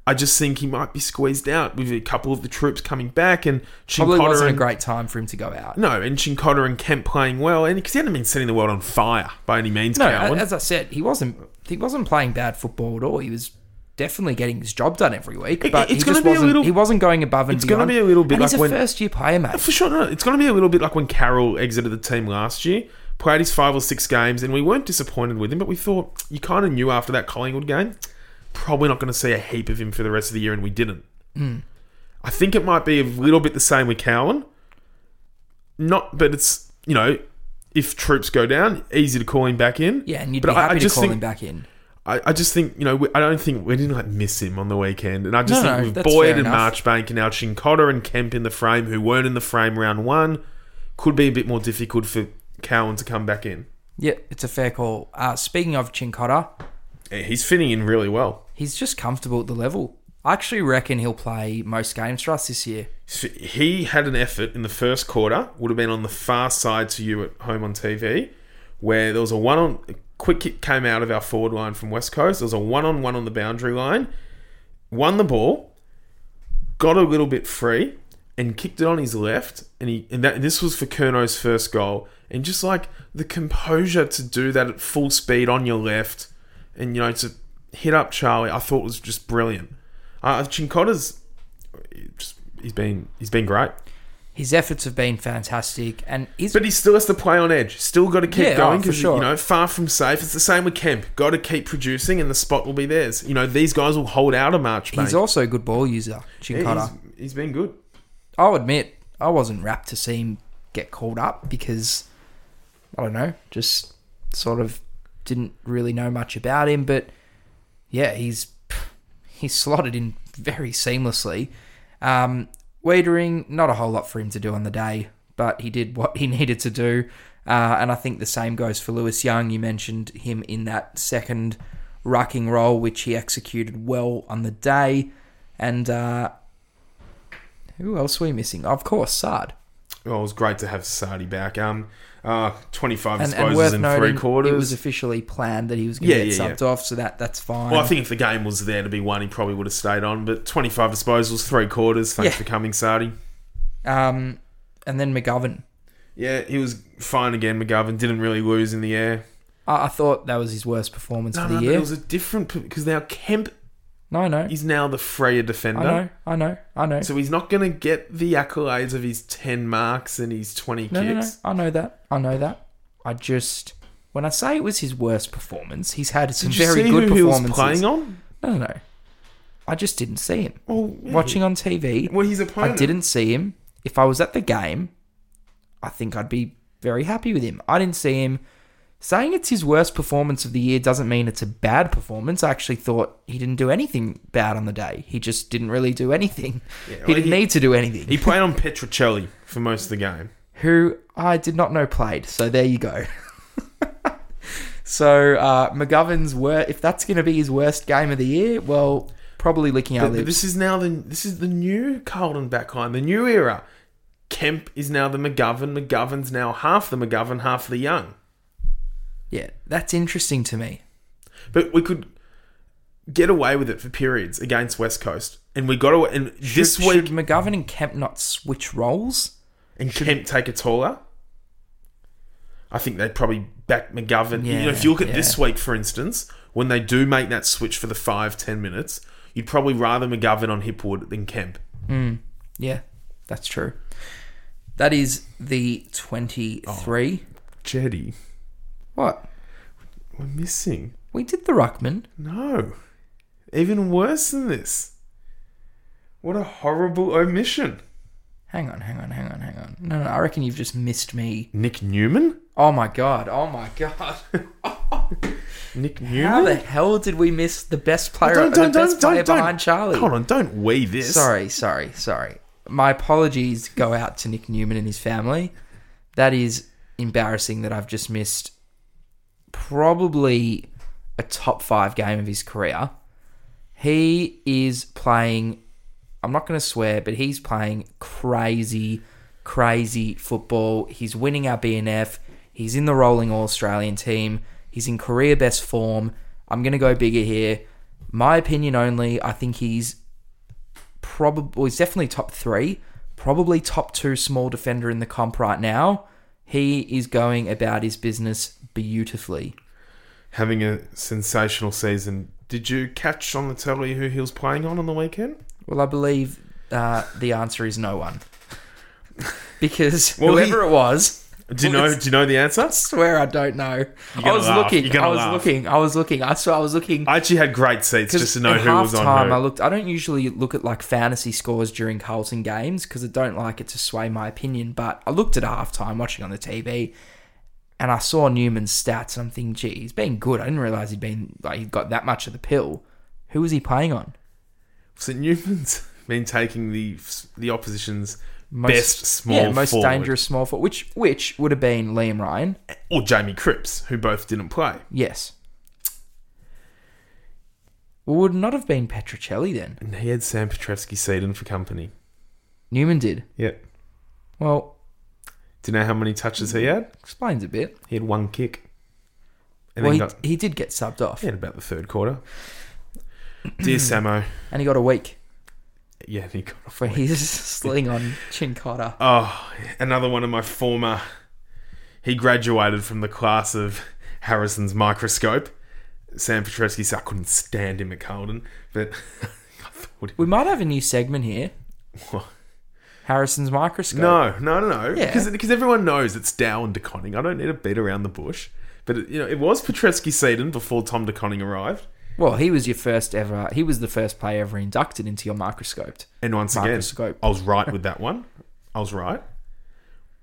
I just think he might be squeezed out with a couple of the troops coming back and Probably Cincotta wasn't a great time for him to go out. No, and Cincotta and Kemp playing well, and because he hadn't been setting the world on fire by any means. No, Cowan. as I said, he wasn't. He wasn't playing bad football at all. He was definitely getting his job done every week. But it's he gonna just be a wasn't. little- he wasn't going above and it's beyond. be a little bit and he's a when- first year player, mate. For sure, no, it's going to be a little bit like when Carroll exited the team last year, played his five or six games, and we weren't disappointed with him, but we thought you kind of knew after that Collingwood game, probably not going to see a heap of him for the rest of the year, and we didn't. Hmm. I think it might be a little bit the same with Cowan. Not, but it's you know, if troops go down, easy to call him back in. Yeah, and you'd But be I- I happy to just call think- him back in. I, I just think you know we, I don't think we didn't like miss him on the weekend, and I just No, think no, with Boyd and enough. Marchbank and now Cincotta and Kemp in the frame, who weren't in the frame round one, could be a bit more difficult for Cowan to come back in. Yeah, it's a fair call. Uh, speaking of Cincotta, Yeah, He's fitting in really well. He's just comfortable at the level. I actually reckon he'll play most games for us this year. He had an effort in the first quarter, would have been on the far side to you at home on TV, where there was a one on a quick kick came out of our forward line from West Coast. There was a one on one on the boundary line, won the ball, got a little bit free, and kicked it on his left. And he and that this was for Curnow's first goal. And just like the composure to do that at full speed on your left, and you know to hit up Charlie, I thought was just brilliant. Uh, Cincotta's just he's been he's been great. His efforts have been fantastic, and he's But he still has to play on edge. Still got to keep Yeah, going oh, for sure. you know far from safe. It's the same with Kemp. Got to keep producing, and the spot will be theirs. You know these guys will hold out a march. he's also a good ball user. Yeah, Cincotta. he's, he's been good. I'll admit, I wasn't rapt to see him get called up because I don't know, just sort of didn't really know much about him. But yeah, he's he's slotted in very seamlessly. Um, not a whole lot for him to do on the day, but he did what (laughs) he needed to do. Uh, and I think the same goes for Lewis Young. You mentioned him in that second rucking role, which he executed well on the day. And uh, who else were we missing? Of course, Saad. Well, it was great to have Sardi back. Um, uh, 25 And, disposals and worth in noting, three it was officially planned that he was going to Yeah, get yeah, yeah. off, so that that's fine. well, I think if the game was there to be won, he probably would have stayed on. But 25 disposals, three quarters. Thanks Yeah. for coming, Sardi. um, and then McGovern. Yeah, he was fine again. McGovern didn't really lose in the air. I, I thought that was his worst performance No, for the no, but year. it was a different because now Kemp no, I know. He's now the freer defender. I know. I know. I know. So he's not going to get the accolades of his 10 marks and his 20 No, no, no. kicks. I know that. I know that. I just when I say it was his worst performance, he's had some Did you very see good who he was performances. playing on? No, no, no. I just didn't see him. Well, yeah. Watching on TV, Well, his I didn't see him. If I was at the game, I think I'd be very happy with him. I didn't see him. Saying it's his worst performance of the year doesn't mean it's a bad performance. I actually thought he didn't do anything bad on the day. He just didn't really do anything. (laughs) he well, didn't he- need to do anything. He played (laughs) on Petruccelle for most of the game. who I did not know played. So there you go. (laughs) so uh, McGovern's wor- if that's going to be his worst game of the year, well, probably licking our But, but this is now the this is the new Carlton backline, the new era. Kemp is now the McGovern. McGovern's now half the McGovern, half the Young. Yeah, that's interesting to me. But we could get away with it for periods against West Coast, and we got to. And this should, week, should McGovern and Kemp not switch roles? and Kemp take a taller. I think they'd probably back McGovern. you know, if you look at yeah. this week, for instance, when they do make that switch for the five ten minutes, you'd probably rather McGovern on Hipwood than Kemp. Hmm. Yeah, that's true. That is the twenty-three. Oh, Jetty, What? we're missing. We did the ruckman. No, even worse than this. What a horrible omission. Hang on, hang on, hang on, hang on. No, no, I reckon you've just missed me. Nick Newman. Oh my god! Oh my god! (laughs) Nick Newman? How the hell did we miss the best player, Don't- don't- the best don't- player behind Charlie? Hold on, don't we this. Sorry, sorry, sorry. My apologies go out to Nick Newman and his family. That is embarrassing that I've just missed probably a top five game of his career. He is playing, I'm not going to swear, but he's playing crazy, crazy football. He's winning our BNF. He's in the rolling All Australian team. He's in career best form. I'm going to go bigger here. My opinion only. I think he's probably he's definitely top three, probably top two small defender in the comp right now. He is going about his business beautifully. Having a sensational season. Did you catch on the telly who he was playing on on the weekend? Well, I believe uh, the answer is no one, (laughs) because Well, he- whoever it was, Do you know? Do you know the answer? I swear I don't know. I was laugh. looking. I was laugh. looking. I was looking. I saw. I was looking. I actually had great seats just to know who was on who. I looked. I don't usually look at like fantasy scores during Carlton games because I don't like it to sway my opinion. But I looked at halftime watching on the TV, and I saw Newman's stats, and I'm thinking, gee, he's been good. I didn't realize he'd been like he'd got that much of the pill. Who was he playing on? So Newman's (laughs) been taking the the opposition's Most- best small yeah, most forward. dangerous small forward, which which would have been Liam Ryan. or Jamie Cripps, who both didn't play. Yes. Well, would not have been Petruccelle then. And he had Sam Petrevski-Seaton for company. Newman did. Yep. Well, Do you know how many touches he had? explains a bit. He had one kick. And well, then he, got he did get subbed off, yeah, in about the third quarter. Dear hmm. Samo. and he got a week Yeah, he got off. for his (laughs) sling on Cincotta. Oh, another one of my former. He graduated from the class of Harrison's microscope. Sam Petrevsky said I couldn't stand him at Carlton, but (laughs) I thought We might have a new segment here. What? Harrison's microscope. No, no, no, no. Yeah. Because because everyone knows it's Dow and De Koning. I don't need to beat around the bush. But it, you know, it was Petrevski-Seaton before Tom De Koning arrived. Well, he was your first ever. He was the first player ever inducted into your microscope. And once again, I was right with that one. I was right.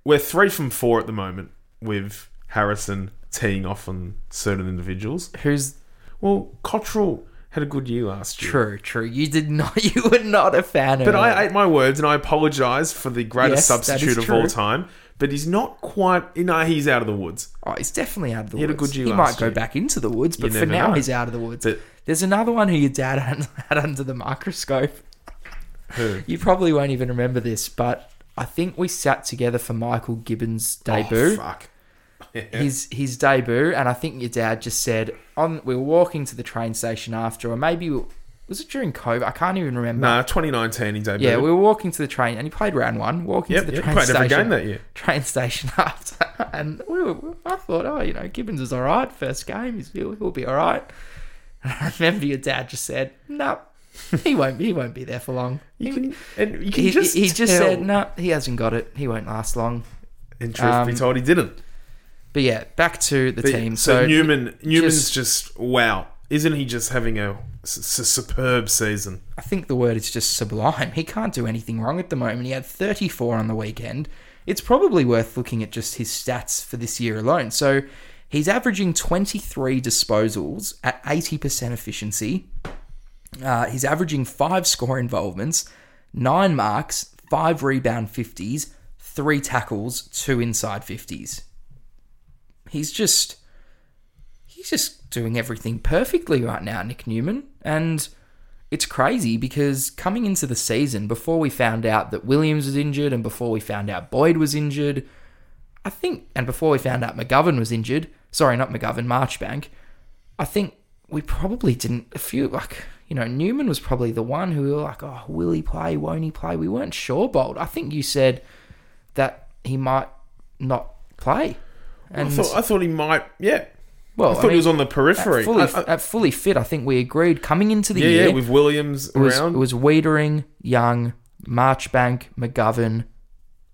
We're three from four at the moment with Harrison teeing off on certain individuals. Who's Well, Cottrell had a good year last year. True, true. You did not. (laughs) You were not a fan of. But him. I ate my words and I apologise for the greatest Yes, that is substitute of all true. time. But he's not quite. You know, he's out of the woods. Oh, he's definitely out of the He had a woods. good year he last might go year. back into the woods, but for never now know. he's out of the woods. But- There's another one who your dad had, (laughs) had under the microscope. Who? You probably won't even remember this, but I think we sat together for Michael Gibbons' oh, debut. Oh, fuck. (laughs) his his debut, and I think your dad just said on we were walking to the train station after, or maybe was it during COVID? I can't even remember. Nah, 2019 he debuted. Yeah, we were walking to the train, and he played round one. Walking Yep, to the yep, train played station, every game that year. Train station (laughs) after, and we were. I thought, oh, you know, Gibbons is all right. First game, he's, he'll, he'll be all right. (laughs) And I remember your dad just said, "No, he won't. He won't be there for long." You can, and you can he, just he just said, "No, he hasn't got it. He won't last long." And truth be um, told, he didn't. But yeah, back to the But- team. So, So, Newman, Newman's just- just, wow. Isn't he just having a, superb season? I think the word is just sublime. He can't do anything wrong at the moment. He had 34 on the weekend. It's probably worth looking at just his stats for this year alone. So he's averaging 23 disposals at 80% efficiency. Uh, he's averaging five score involvements, nine marks, five rebound 50s, three tackles, two inside 50s. He's just he's just doing everything perfectly right now, Nick Newman. And it's crazy because coming into the season, before we found out that Williams was injured and before we found out Boyd was injured, I think, and before we found out McGovern was injured, sorry, not McGovern, Marchbank, I think we probably didn't, a few, like, you know, Newman was probably the one who we were like, oh, will he play? Won't he play? We weren't sure, Bold. I think you said that he might not play. And I thought, I thought he might. Yeah, well, I thought he was on the periphery. At fully, I- I- at fully fit, I think we agreed coming into the yeah, year. yeah, with Williams it was, around. it was Weitering, Young, Marchbank, McGovern,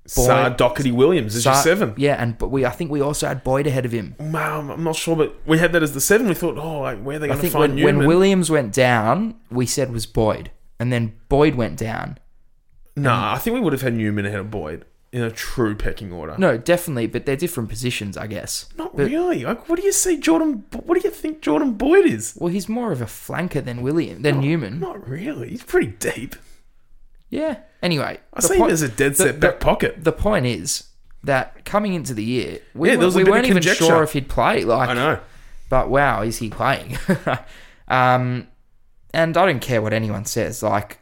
Sar Boyd- Docherty Williams is your seven. Yeah, and but we I think we also had Boyd ahead of him. Wow, I'm not sure, but we had that as the seven. We thought, oh, like, where are they going to find when, Newman? when Williams went down, we said was Boyd, and then Boyd went down. nah, I think we would have had Newman ahead of Boyd in a true pecking order. No, definitely, but they're different positions, I guess. not but- really. Like, what do you see, Jordan? What do you think Jordan Boyd is? Well, he's more of a flanker than William than Newman. Not really. He's pretty deep. Yeah. Anyway, I the see him point- as a dead set back pocket. The point is that coming into the year, we, Yeah, there weren't- was a we bit of weren't even conjecture. sure if he'd play. Like, I know. but wow, is he playing? (laughs) um, and I don't care what anyone says. Like,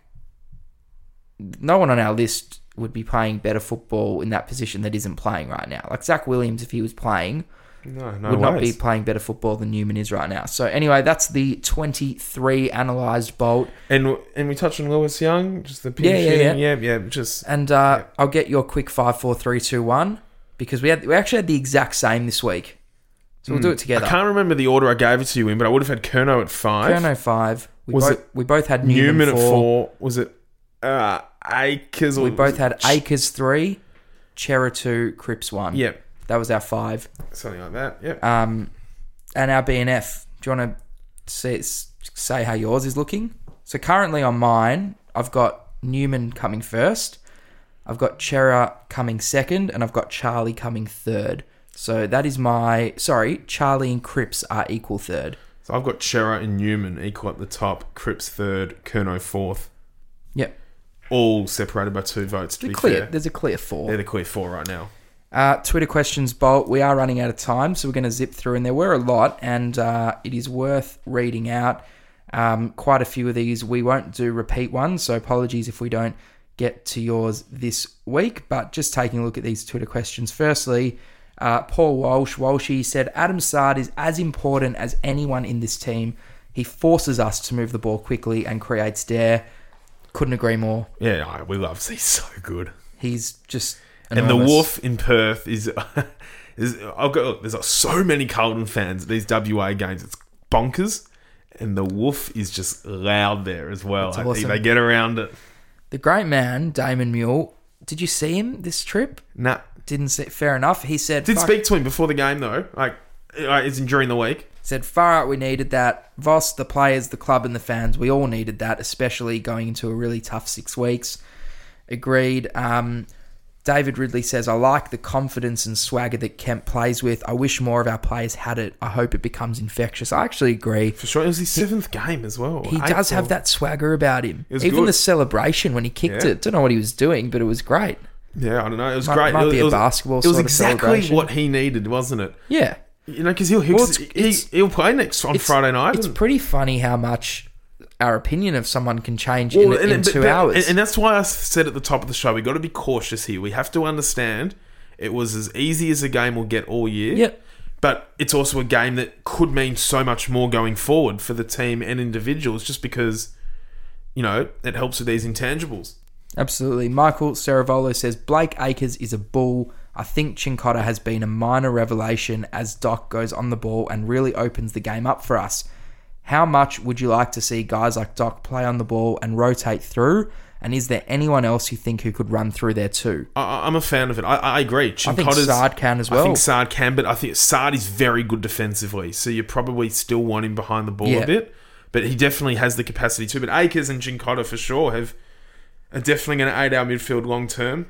no one on our list would be playing better football in that position that isn't playing right now. Like Zac Williams, if he was playing, No, no would not be playing better football than Newman is right now. So anyway, that's the 23 analysed bolt. And and we touched on Lewis Young, just the pinch Yeah, yeah, yeah. yeah, yeah, just And uh, I'll get your quick five, four, three, two, one because we had we actually had the exact same this week. So we'll do it together. I can't remember the order I gave it to you in, but I would have had Curnow at five. Curnow five. We Was both it we both had Newman, Newman, four. at four. Was it uh, Or We both had Acres three, Cerra two, Cripps one. Yep, that was our five. something like that. Yep. Um, and our BNF. Do you want to say say how yours is looking? So currently on mine, I've got Newman coming first. I've got Cerra coming second, and I've got Charlie coming third. So that is my sorry. Charlie and Cripps are equal third. so I've got Cerra and Newman equal at the top. Cripps third. Curnow fourth. Yep, All separated by two votes. To be clear. fair, There's a clear four. they're the clear four right now. Uh, Twitter questions, Bolt. We are running out of time, so we're going to zip through, and there were a lot, and uh, it is worth reading out. Um, quite a few of these we won't do repeat ones, so apologies if we don't get to yours this week. But just taking a look at these Twitter questions. Firstly, uh, Paul Walsh, Walshy said Adam Saad is as important as anyone in this team. He forces us to move the ball quickly and creates dare. Couldn't agree more. Yeah, we love. He's (laughs) so good. He's just And the enormous. Wolf in Perth is. (laughs) is I've got look, there's so many Carlton fans at these WA games. It's bonkers, and the Wolf is just loud there as well. That's I think awesome. they get around it. The great man, Damon Mule. Did you see him this trip? Nah, Didn't see. Fair enough. He said. did speak to him before the game though. Like, like it's in during the week. Said far out. We needed that. Voss, the players, the club, and the fans. We all needed that, especially going into a really tough six weeks. Agreed. Um, David Ridley says, I like the confidence and swagger that Kemp plays with. I wish more of our players had it. I hope it becomes infectious. I actually agree. For sure. It was his seventh game as well. He does have that swagger about him. Was Even good. the celebration when he kicked Yeah. it. Don't know what he was doing, but it was great. Yeah, I don't know. It was Might- great. might it, be it a was, basketball It was exactly what he needed, wasn't it? Yeah. You know, because he'll, Well, it's- he, it's- he'll play next on Friday night. It's and- pretty funny how much our opinion of someone can change Well, in, and- in but- two but- hours. And, that's why I said at the top of the show, we got to be cautious here. We have to understand it was as easy as a game will get all year. Yep. But it's also a game that could mean so much more going forward for the team and individuals just because, you know, it helps with these intangibles. Absolutely. Michael Ceravolo says Blake Acres is a bull. I think Cincotta has been a minor revelation as Doc goes on the ball and really opens the game up for us. How much would you like to see guys like Doc play on the ball and rotate through? And is there anyone else you think who could run through there too? I, I'm a fan of it. I, I agree. I think Cincotta's- Saad can as well. I think Saad can, but I think Saad is very good defensively. So you probably still want him behind the ball Yeah. a bit. But he definitely has the capacity to. But Acres and Cincotta for sure have are definitely going to aid our midfield long term.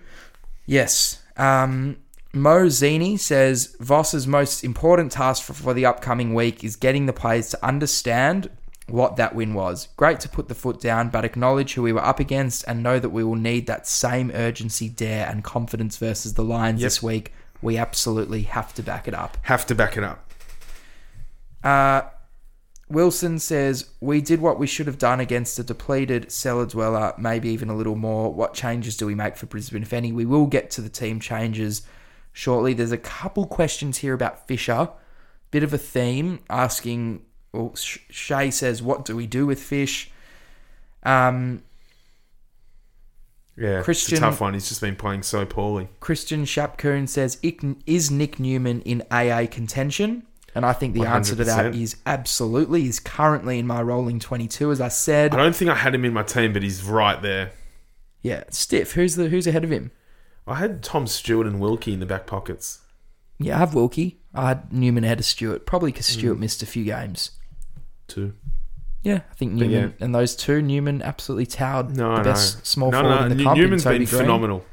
Yes. Um, Mo Zini says Voss's most important task for, for the upcoming week is getting the players to understand what that win was. Great to put the foot down, but acknowledge who we were up against and know that we will need that same urgency, dare, and confidence versus the Lions Yep. this week. We absolutely have to back it up. Have to back it up. Uh, Wilson says, We did what we should have done against a depleted cellar dweller, maybe even a little more. What changes do we make for Brisbane, if any? We will get to the team changes shortly. There's a couple questions here about Fisher. Bit of a theme asking, well, Sh- Shay says, What do we do with Fish? Um, Yeah, Christian- it's a tough one. He's just been playing so poorly. Christian Shapcoon says, Is Nick Newman in AA contention? And I think the answer to that is 100%. is absolutely. He's currently in my rolling 22, as I said. I don't think I had him in my team, but he's right there. Yeah, stiff. Who's the who's ahead of him? I had Tom Stewart and Wilkie in the back pockets. Yeah, I have Wilkie. I had Newman ahead of Stewart, probably because Mm. Stewart missed a few games. Too. Yeah, I think Newman yeah. and those two, Newman absolutely towered No, the no. best small no, forward in the in Newman's been Green. phenomenal.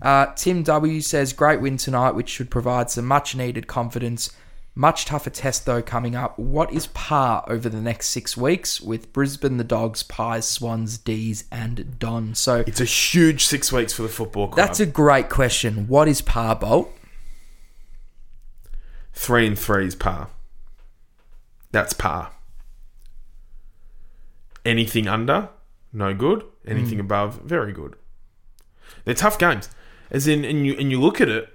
Uh, Tim W says great win tonight, which should provide some much needed confidence. Much tougher test though coming up. What is par over the next six weeks with Brisbane, the Dogs, Pies, Swans, D's, and Don? So It's a huge six weeks for the football club. that's a great question. What is par, Bolt? three and three is par. That's par. Anything under, no good. Anything hmm. above, very good. They're tough games. As in, and you and you look at it,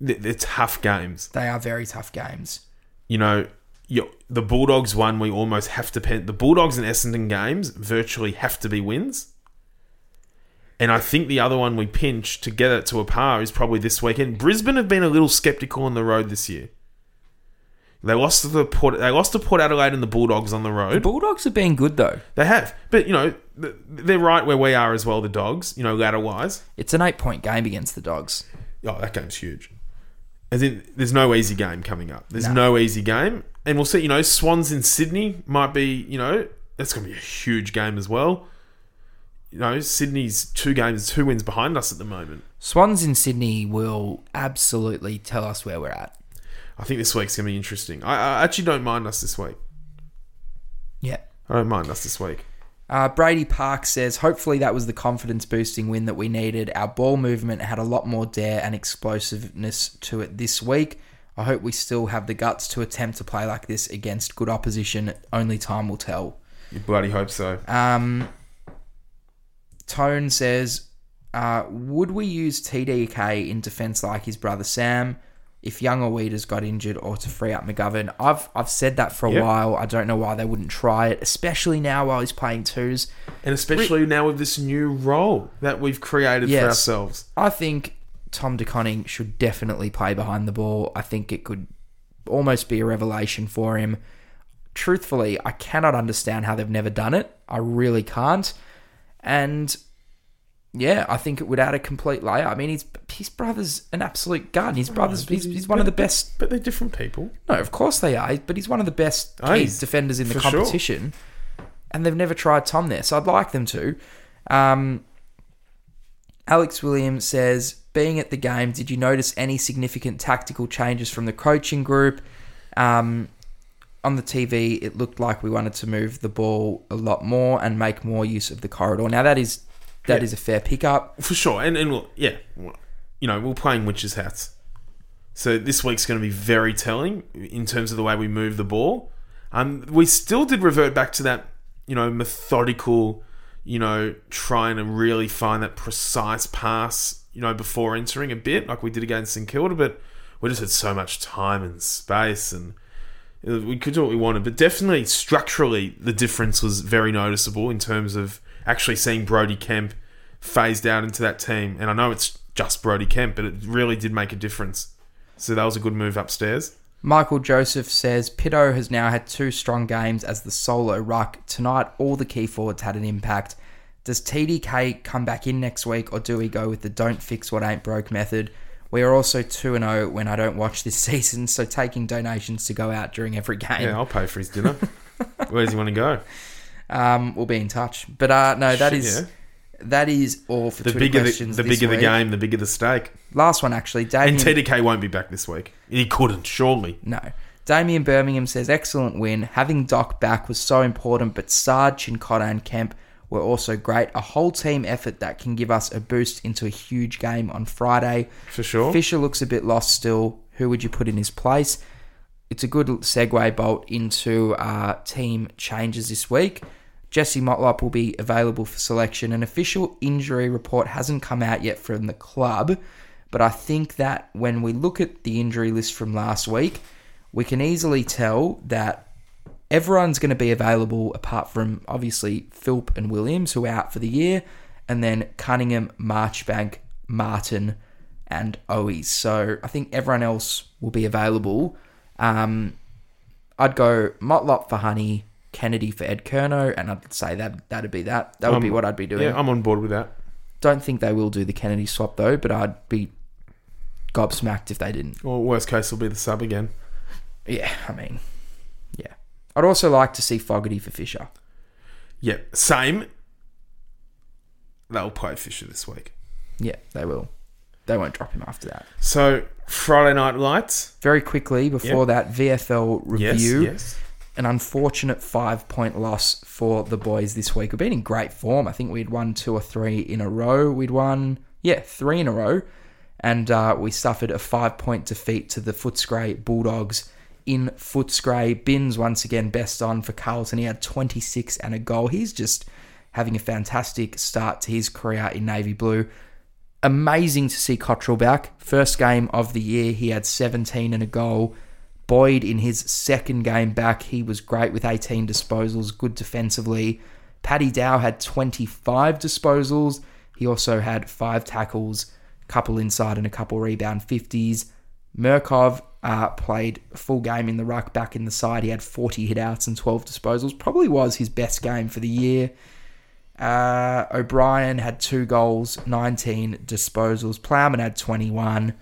they're, tough games. They are very tough games. You know, you, the Bulldogs one we almost have to pen. The Bulldogs and Essendon games virtually have to be wins. And I think the other one we pinch to get it to a par is probably this weekend. Brisbane have been a little skeptical on the road this year. They lost to the Port. They lost to Port Adelaide and the Bulldogs on the road. The. Bulldogs have been good though. They have, but you know they're right where we are as well. The Dogs, you know, ladder wise. It's an eight point game against the Dogs. Oh, that game's huge. As in, there's no easy game coming up. There's No. no easy game, and we'll see. You know, Swans in Sydney might be. You know, that's going to be a huge game as well. You know, Sydney's two games, two wins behind us at the moment. Swans in Sydney will absolutely tell us where we're at. I think this week's going to be interesting. I, I actually don't mind us this week. Yeah. I don't mind us this week. Uh, Brady Park says, hopefully that was the confidence boosting win that we needed. Our ball movement had a lot more dare and explosiveness to it this week. I hope we still have the guts to attempt to play like this against good opposition. Only time will tell. You bloody hope so. Um, Tone says, uh, would we use TDK in defence like his brother Sam if younger Weeders got injured or to free up McGovern? I've I've said that for a Yep. while. I don't know why they wouldn't try it, especially now while he's playing twos. And especially now with this new role that we've created Yes. for ourselves. I think Tom De Koning should definitely play behind the ball. I think it could almost be a revelation for him. Truthfully, I cannot understand how they've never done it. I really can't. And yeah, I think it would add a complete layer. I mean, his his brother's an absolute gun. His brother's he's, he's one of the best. But they're different people. No, of course they are, but he's one of the best Oh, defenders in the for sure. competition. And they've never tried Tom there, so I'd like them to. Um, Alex Williams says, being at the game, did you notice any significant tactical changes from the coaching group? Um, on the TV, it looked like we wanted to move the ball a lot more and make more use of the corridor. Now that is that Yeah. is a fair pickup. For sure. And, and well, yeah, well, you know, we're playing witches' hats. So this week's going to be very telling in terms of the way we move the ball. Um, we still did revert back to that, you know, methodical, you know, trying to really find that precise pass, you know, before entering a bit, like we did against St Kilda. But we just had so much time and space, and we could do what we wanted. But definitely structurally, the difference was very noticeable in terms of actually seeing Brodie Kemp phased out into that team. And I know it's just Brodie Kemp, but it really did make a difference. So that was a good move upstairs. Michael Joseph says Pitto has now had two strong games as the solo ruck. Tonight, all the key forwards had an impact. Does TDK come back in next week, or do we go with the don't fix what ain't broke method? We are also 2 0 when I don't watch this (laughs) season, so taking donations to go out during every game. Yeah, I'll pay for his dinner. (laughs) Where does he want to go? Um, we'll be in touch. But uh, no, that is yeah. that is all for The Twitter bigger the, questions the this bigger the game, the bigger the stake. Last one, actually. And TDK won't be back this week. He couldn't, surely. No. Damien Birmingham says, excellent win. Having Doc back was so important, but Saad, Cincotta, and Kemp were also great. A whole team effort that can give us a boost into a huge game on Friday. For sure. Fisher looks a bit lost still. Who would you put in his place? It's a good segue bolt into uh, team changes this week. Jesse Motlop will be available for selection. An official injury report hasn't come out yet from the club, but I think that when we look at the injury list from last week, we can easily tell that everyone's going to be available apart from obviously Philp and Williams, who are out for the year, and then Cuningham, Marchbank, Martin, and Owies. So I think everyone else will be available. Um, I'd go Motlop for Honey, Kennedy for Ed Curnow, and I'd say that that'd be that. That would be Um, what I'd be doing. Yeah, I'm on board with that. Don't think they will do the Kennedy swap though, but I'd be gobsmacked if they didn't. Or worst case, will be the sub again. Yeah, I mean, yeah. I'd also like to see Fogarty for Fisher. Yeah, same. They'll play Fisher this week. Yeah, they will. They won't drop him after that. So Friday night lights. Very quickly, before that, VFL Yes, review. yes. An unfortunate five point loss for the boys this week. We've been in great form. I think we'd won two or three in a row. We'd won, yeah, three in a row. And uh, we suffered a five point defeat to the Footscray Bulldogs in Footscray. Bins once again best on for Carlton. He had 26 and a goal. He's just having a fantastic start to his career in Navy Blue. Amazing to see Cottrell back. First game of the year, he had 17 and a goal. Boyd in his second game back, he was great with 18 disposals, good defensively. Paddy Dow had 25 disposals. He also had five tackles, a couple inside and a couple rebound 50s. Mirkov uh, played full game in the ruck back in the side. He had 40 hitouts and 12 disposals. Probably was his best game for the year. Uh, O'Brien had two goals, 19 disposals. Plowman had 21.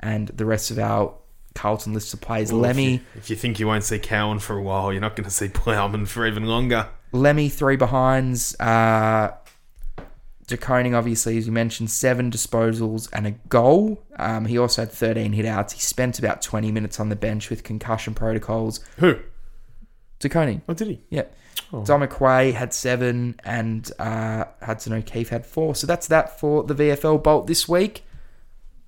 And the rest of our Carlton list of players, Well, if Lemmey, you- If you, think you won't see Cowan for a while, you're not going to see Plowman for even longer. Lemmey three behinds. Uh, De Koning, obviously, as you mentioned, seven disposals and a goal. Um, he also had 13 hitouts. He spent about 20 minutes on the bench with concussion protocols. Who? De Koning, Oh, did he? Yeah. Dom McQuay had seven, and uh, Hudson O'Keefe had four. So that's that for the VFL Bolt this week.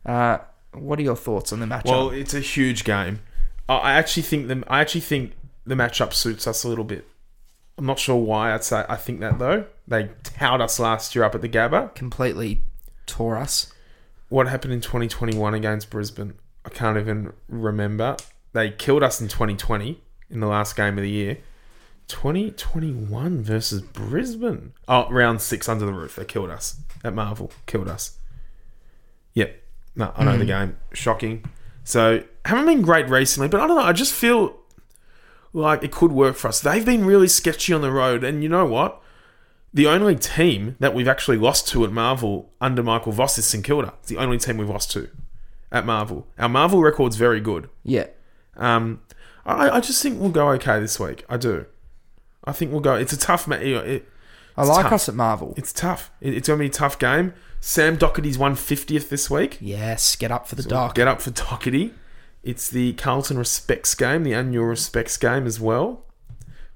Uh, what are your thoughts on the matchup? Well, it's a huge game. I- I actually think the I actually think the matchup suits us a little bit. I'm not sure why I'd say I think that though. They towed us last year up at the Gabba. Completely tore us. What happened in 2021 against Brisbane? I can't even remember. They killed us in 2020 in the last game of the year. 2021 versus Brisbane. Oh, round six under the roof. They killed us at Marvel. Killed us. Yep. No, I know the game. Shocking. So haven't been great recently, but I don't know. I just feel like it could work for us. They've been really sketchy on the road, and you know what? The only team that we've actually lost to at Marvel under Michael Voss is St Kilda. It's the only team we've lost to at Marvel. Our Marvel record's very good. Yeah. Um, I, I just think we'll go okay this week. I do. I think we'll go. It's a tough match. It, I like tough. us at Marvel. It's tough. It- It's going to be a tough game. Sam Docherty's won 50th this week. Yes, get up for the dock. Get up for Docherty. It's the Carlton Respects game, the annual Respects game as well,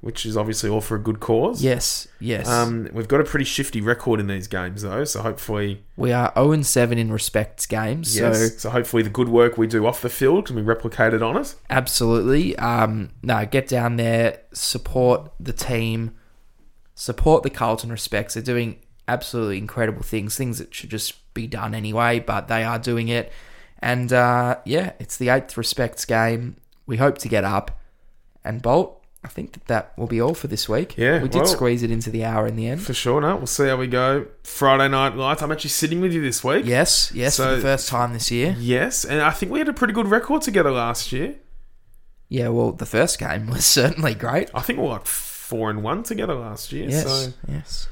which is obviously all for a good cause. Yes, yes. Um, we've got a pretty shifty record in these games though, so hopefully, we are 0 and 7 in respects games. yes. So So, hopefully the good work we do off the field can be replicated on it. absolutely. Um, no, get down there, support the team, support the Carlton respects. They're doing absolutely incredible things, things that should just be done anyway, but they are doing it. And uh, yeah, it's the eighth respects game. We hope to get up. And Bolt, I think that that will be all for this week. Yeah, we did well- squeeze it into the hour in the end. For sure, no. We'll see how we go. Friday night lights. I'm actually sitting with you this week. Yes, yes, for the first time this year. Yes, and I think we had a pretty good record together last year. Yeah, well, the first game (laughs) was certainly great. I think we we're like four and one together last year. Yes, So yes.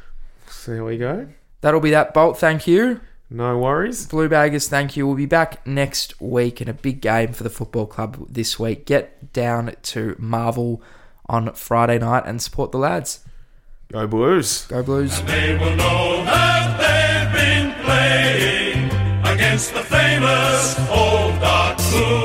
So how we go. That'll be that, Bolt. Thank you. No worries. Blue Baggers, thank you. We'll be back next week in a big game for the football club this week. Get down to Marvel on Friday night and support the lads. Go Blues. Go Blues. They will know that they've been playing against the famous old dark blue.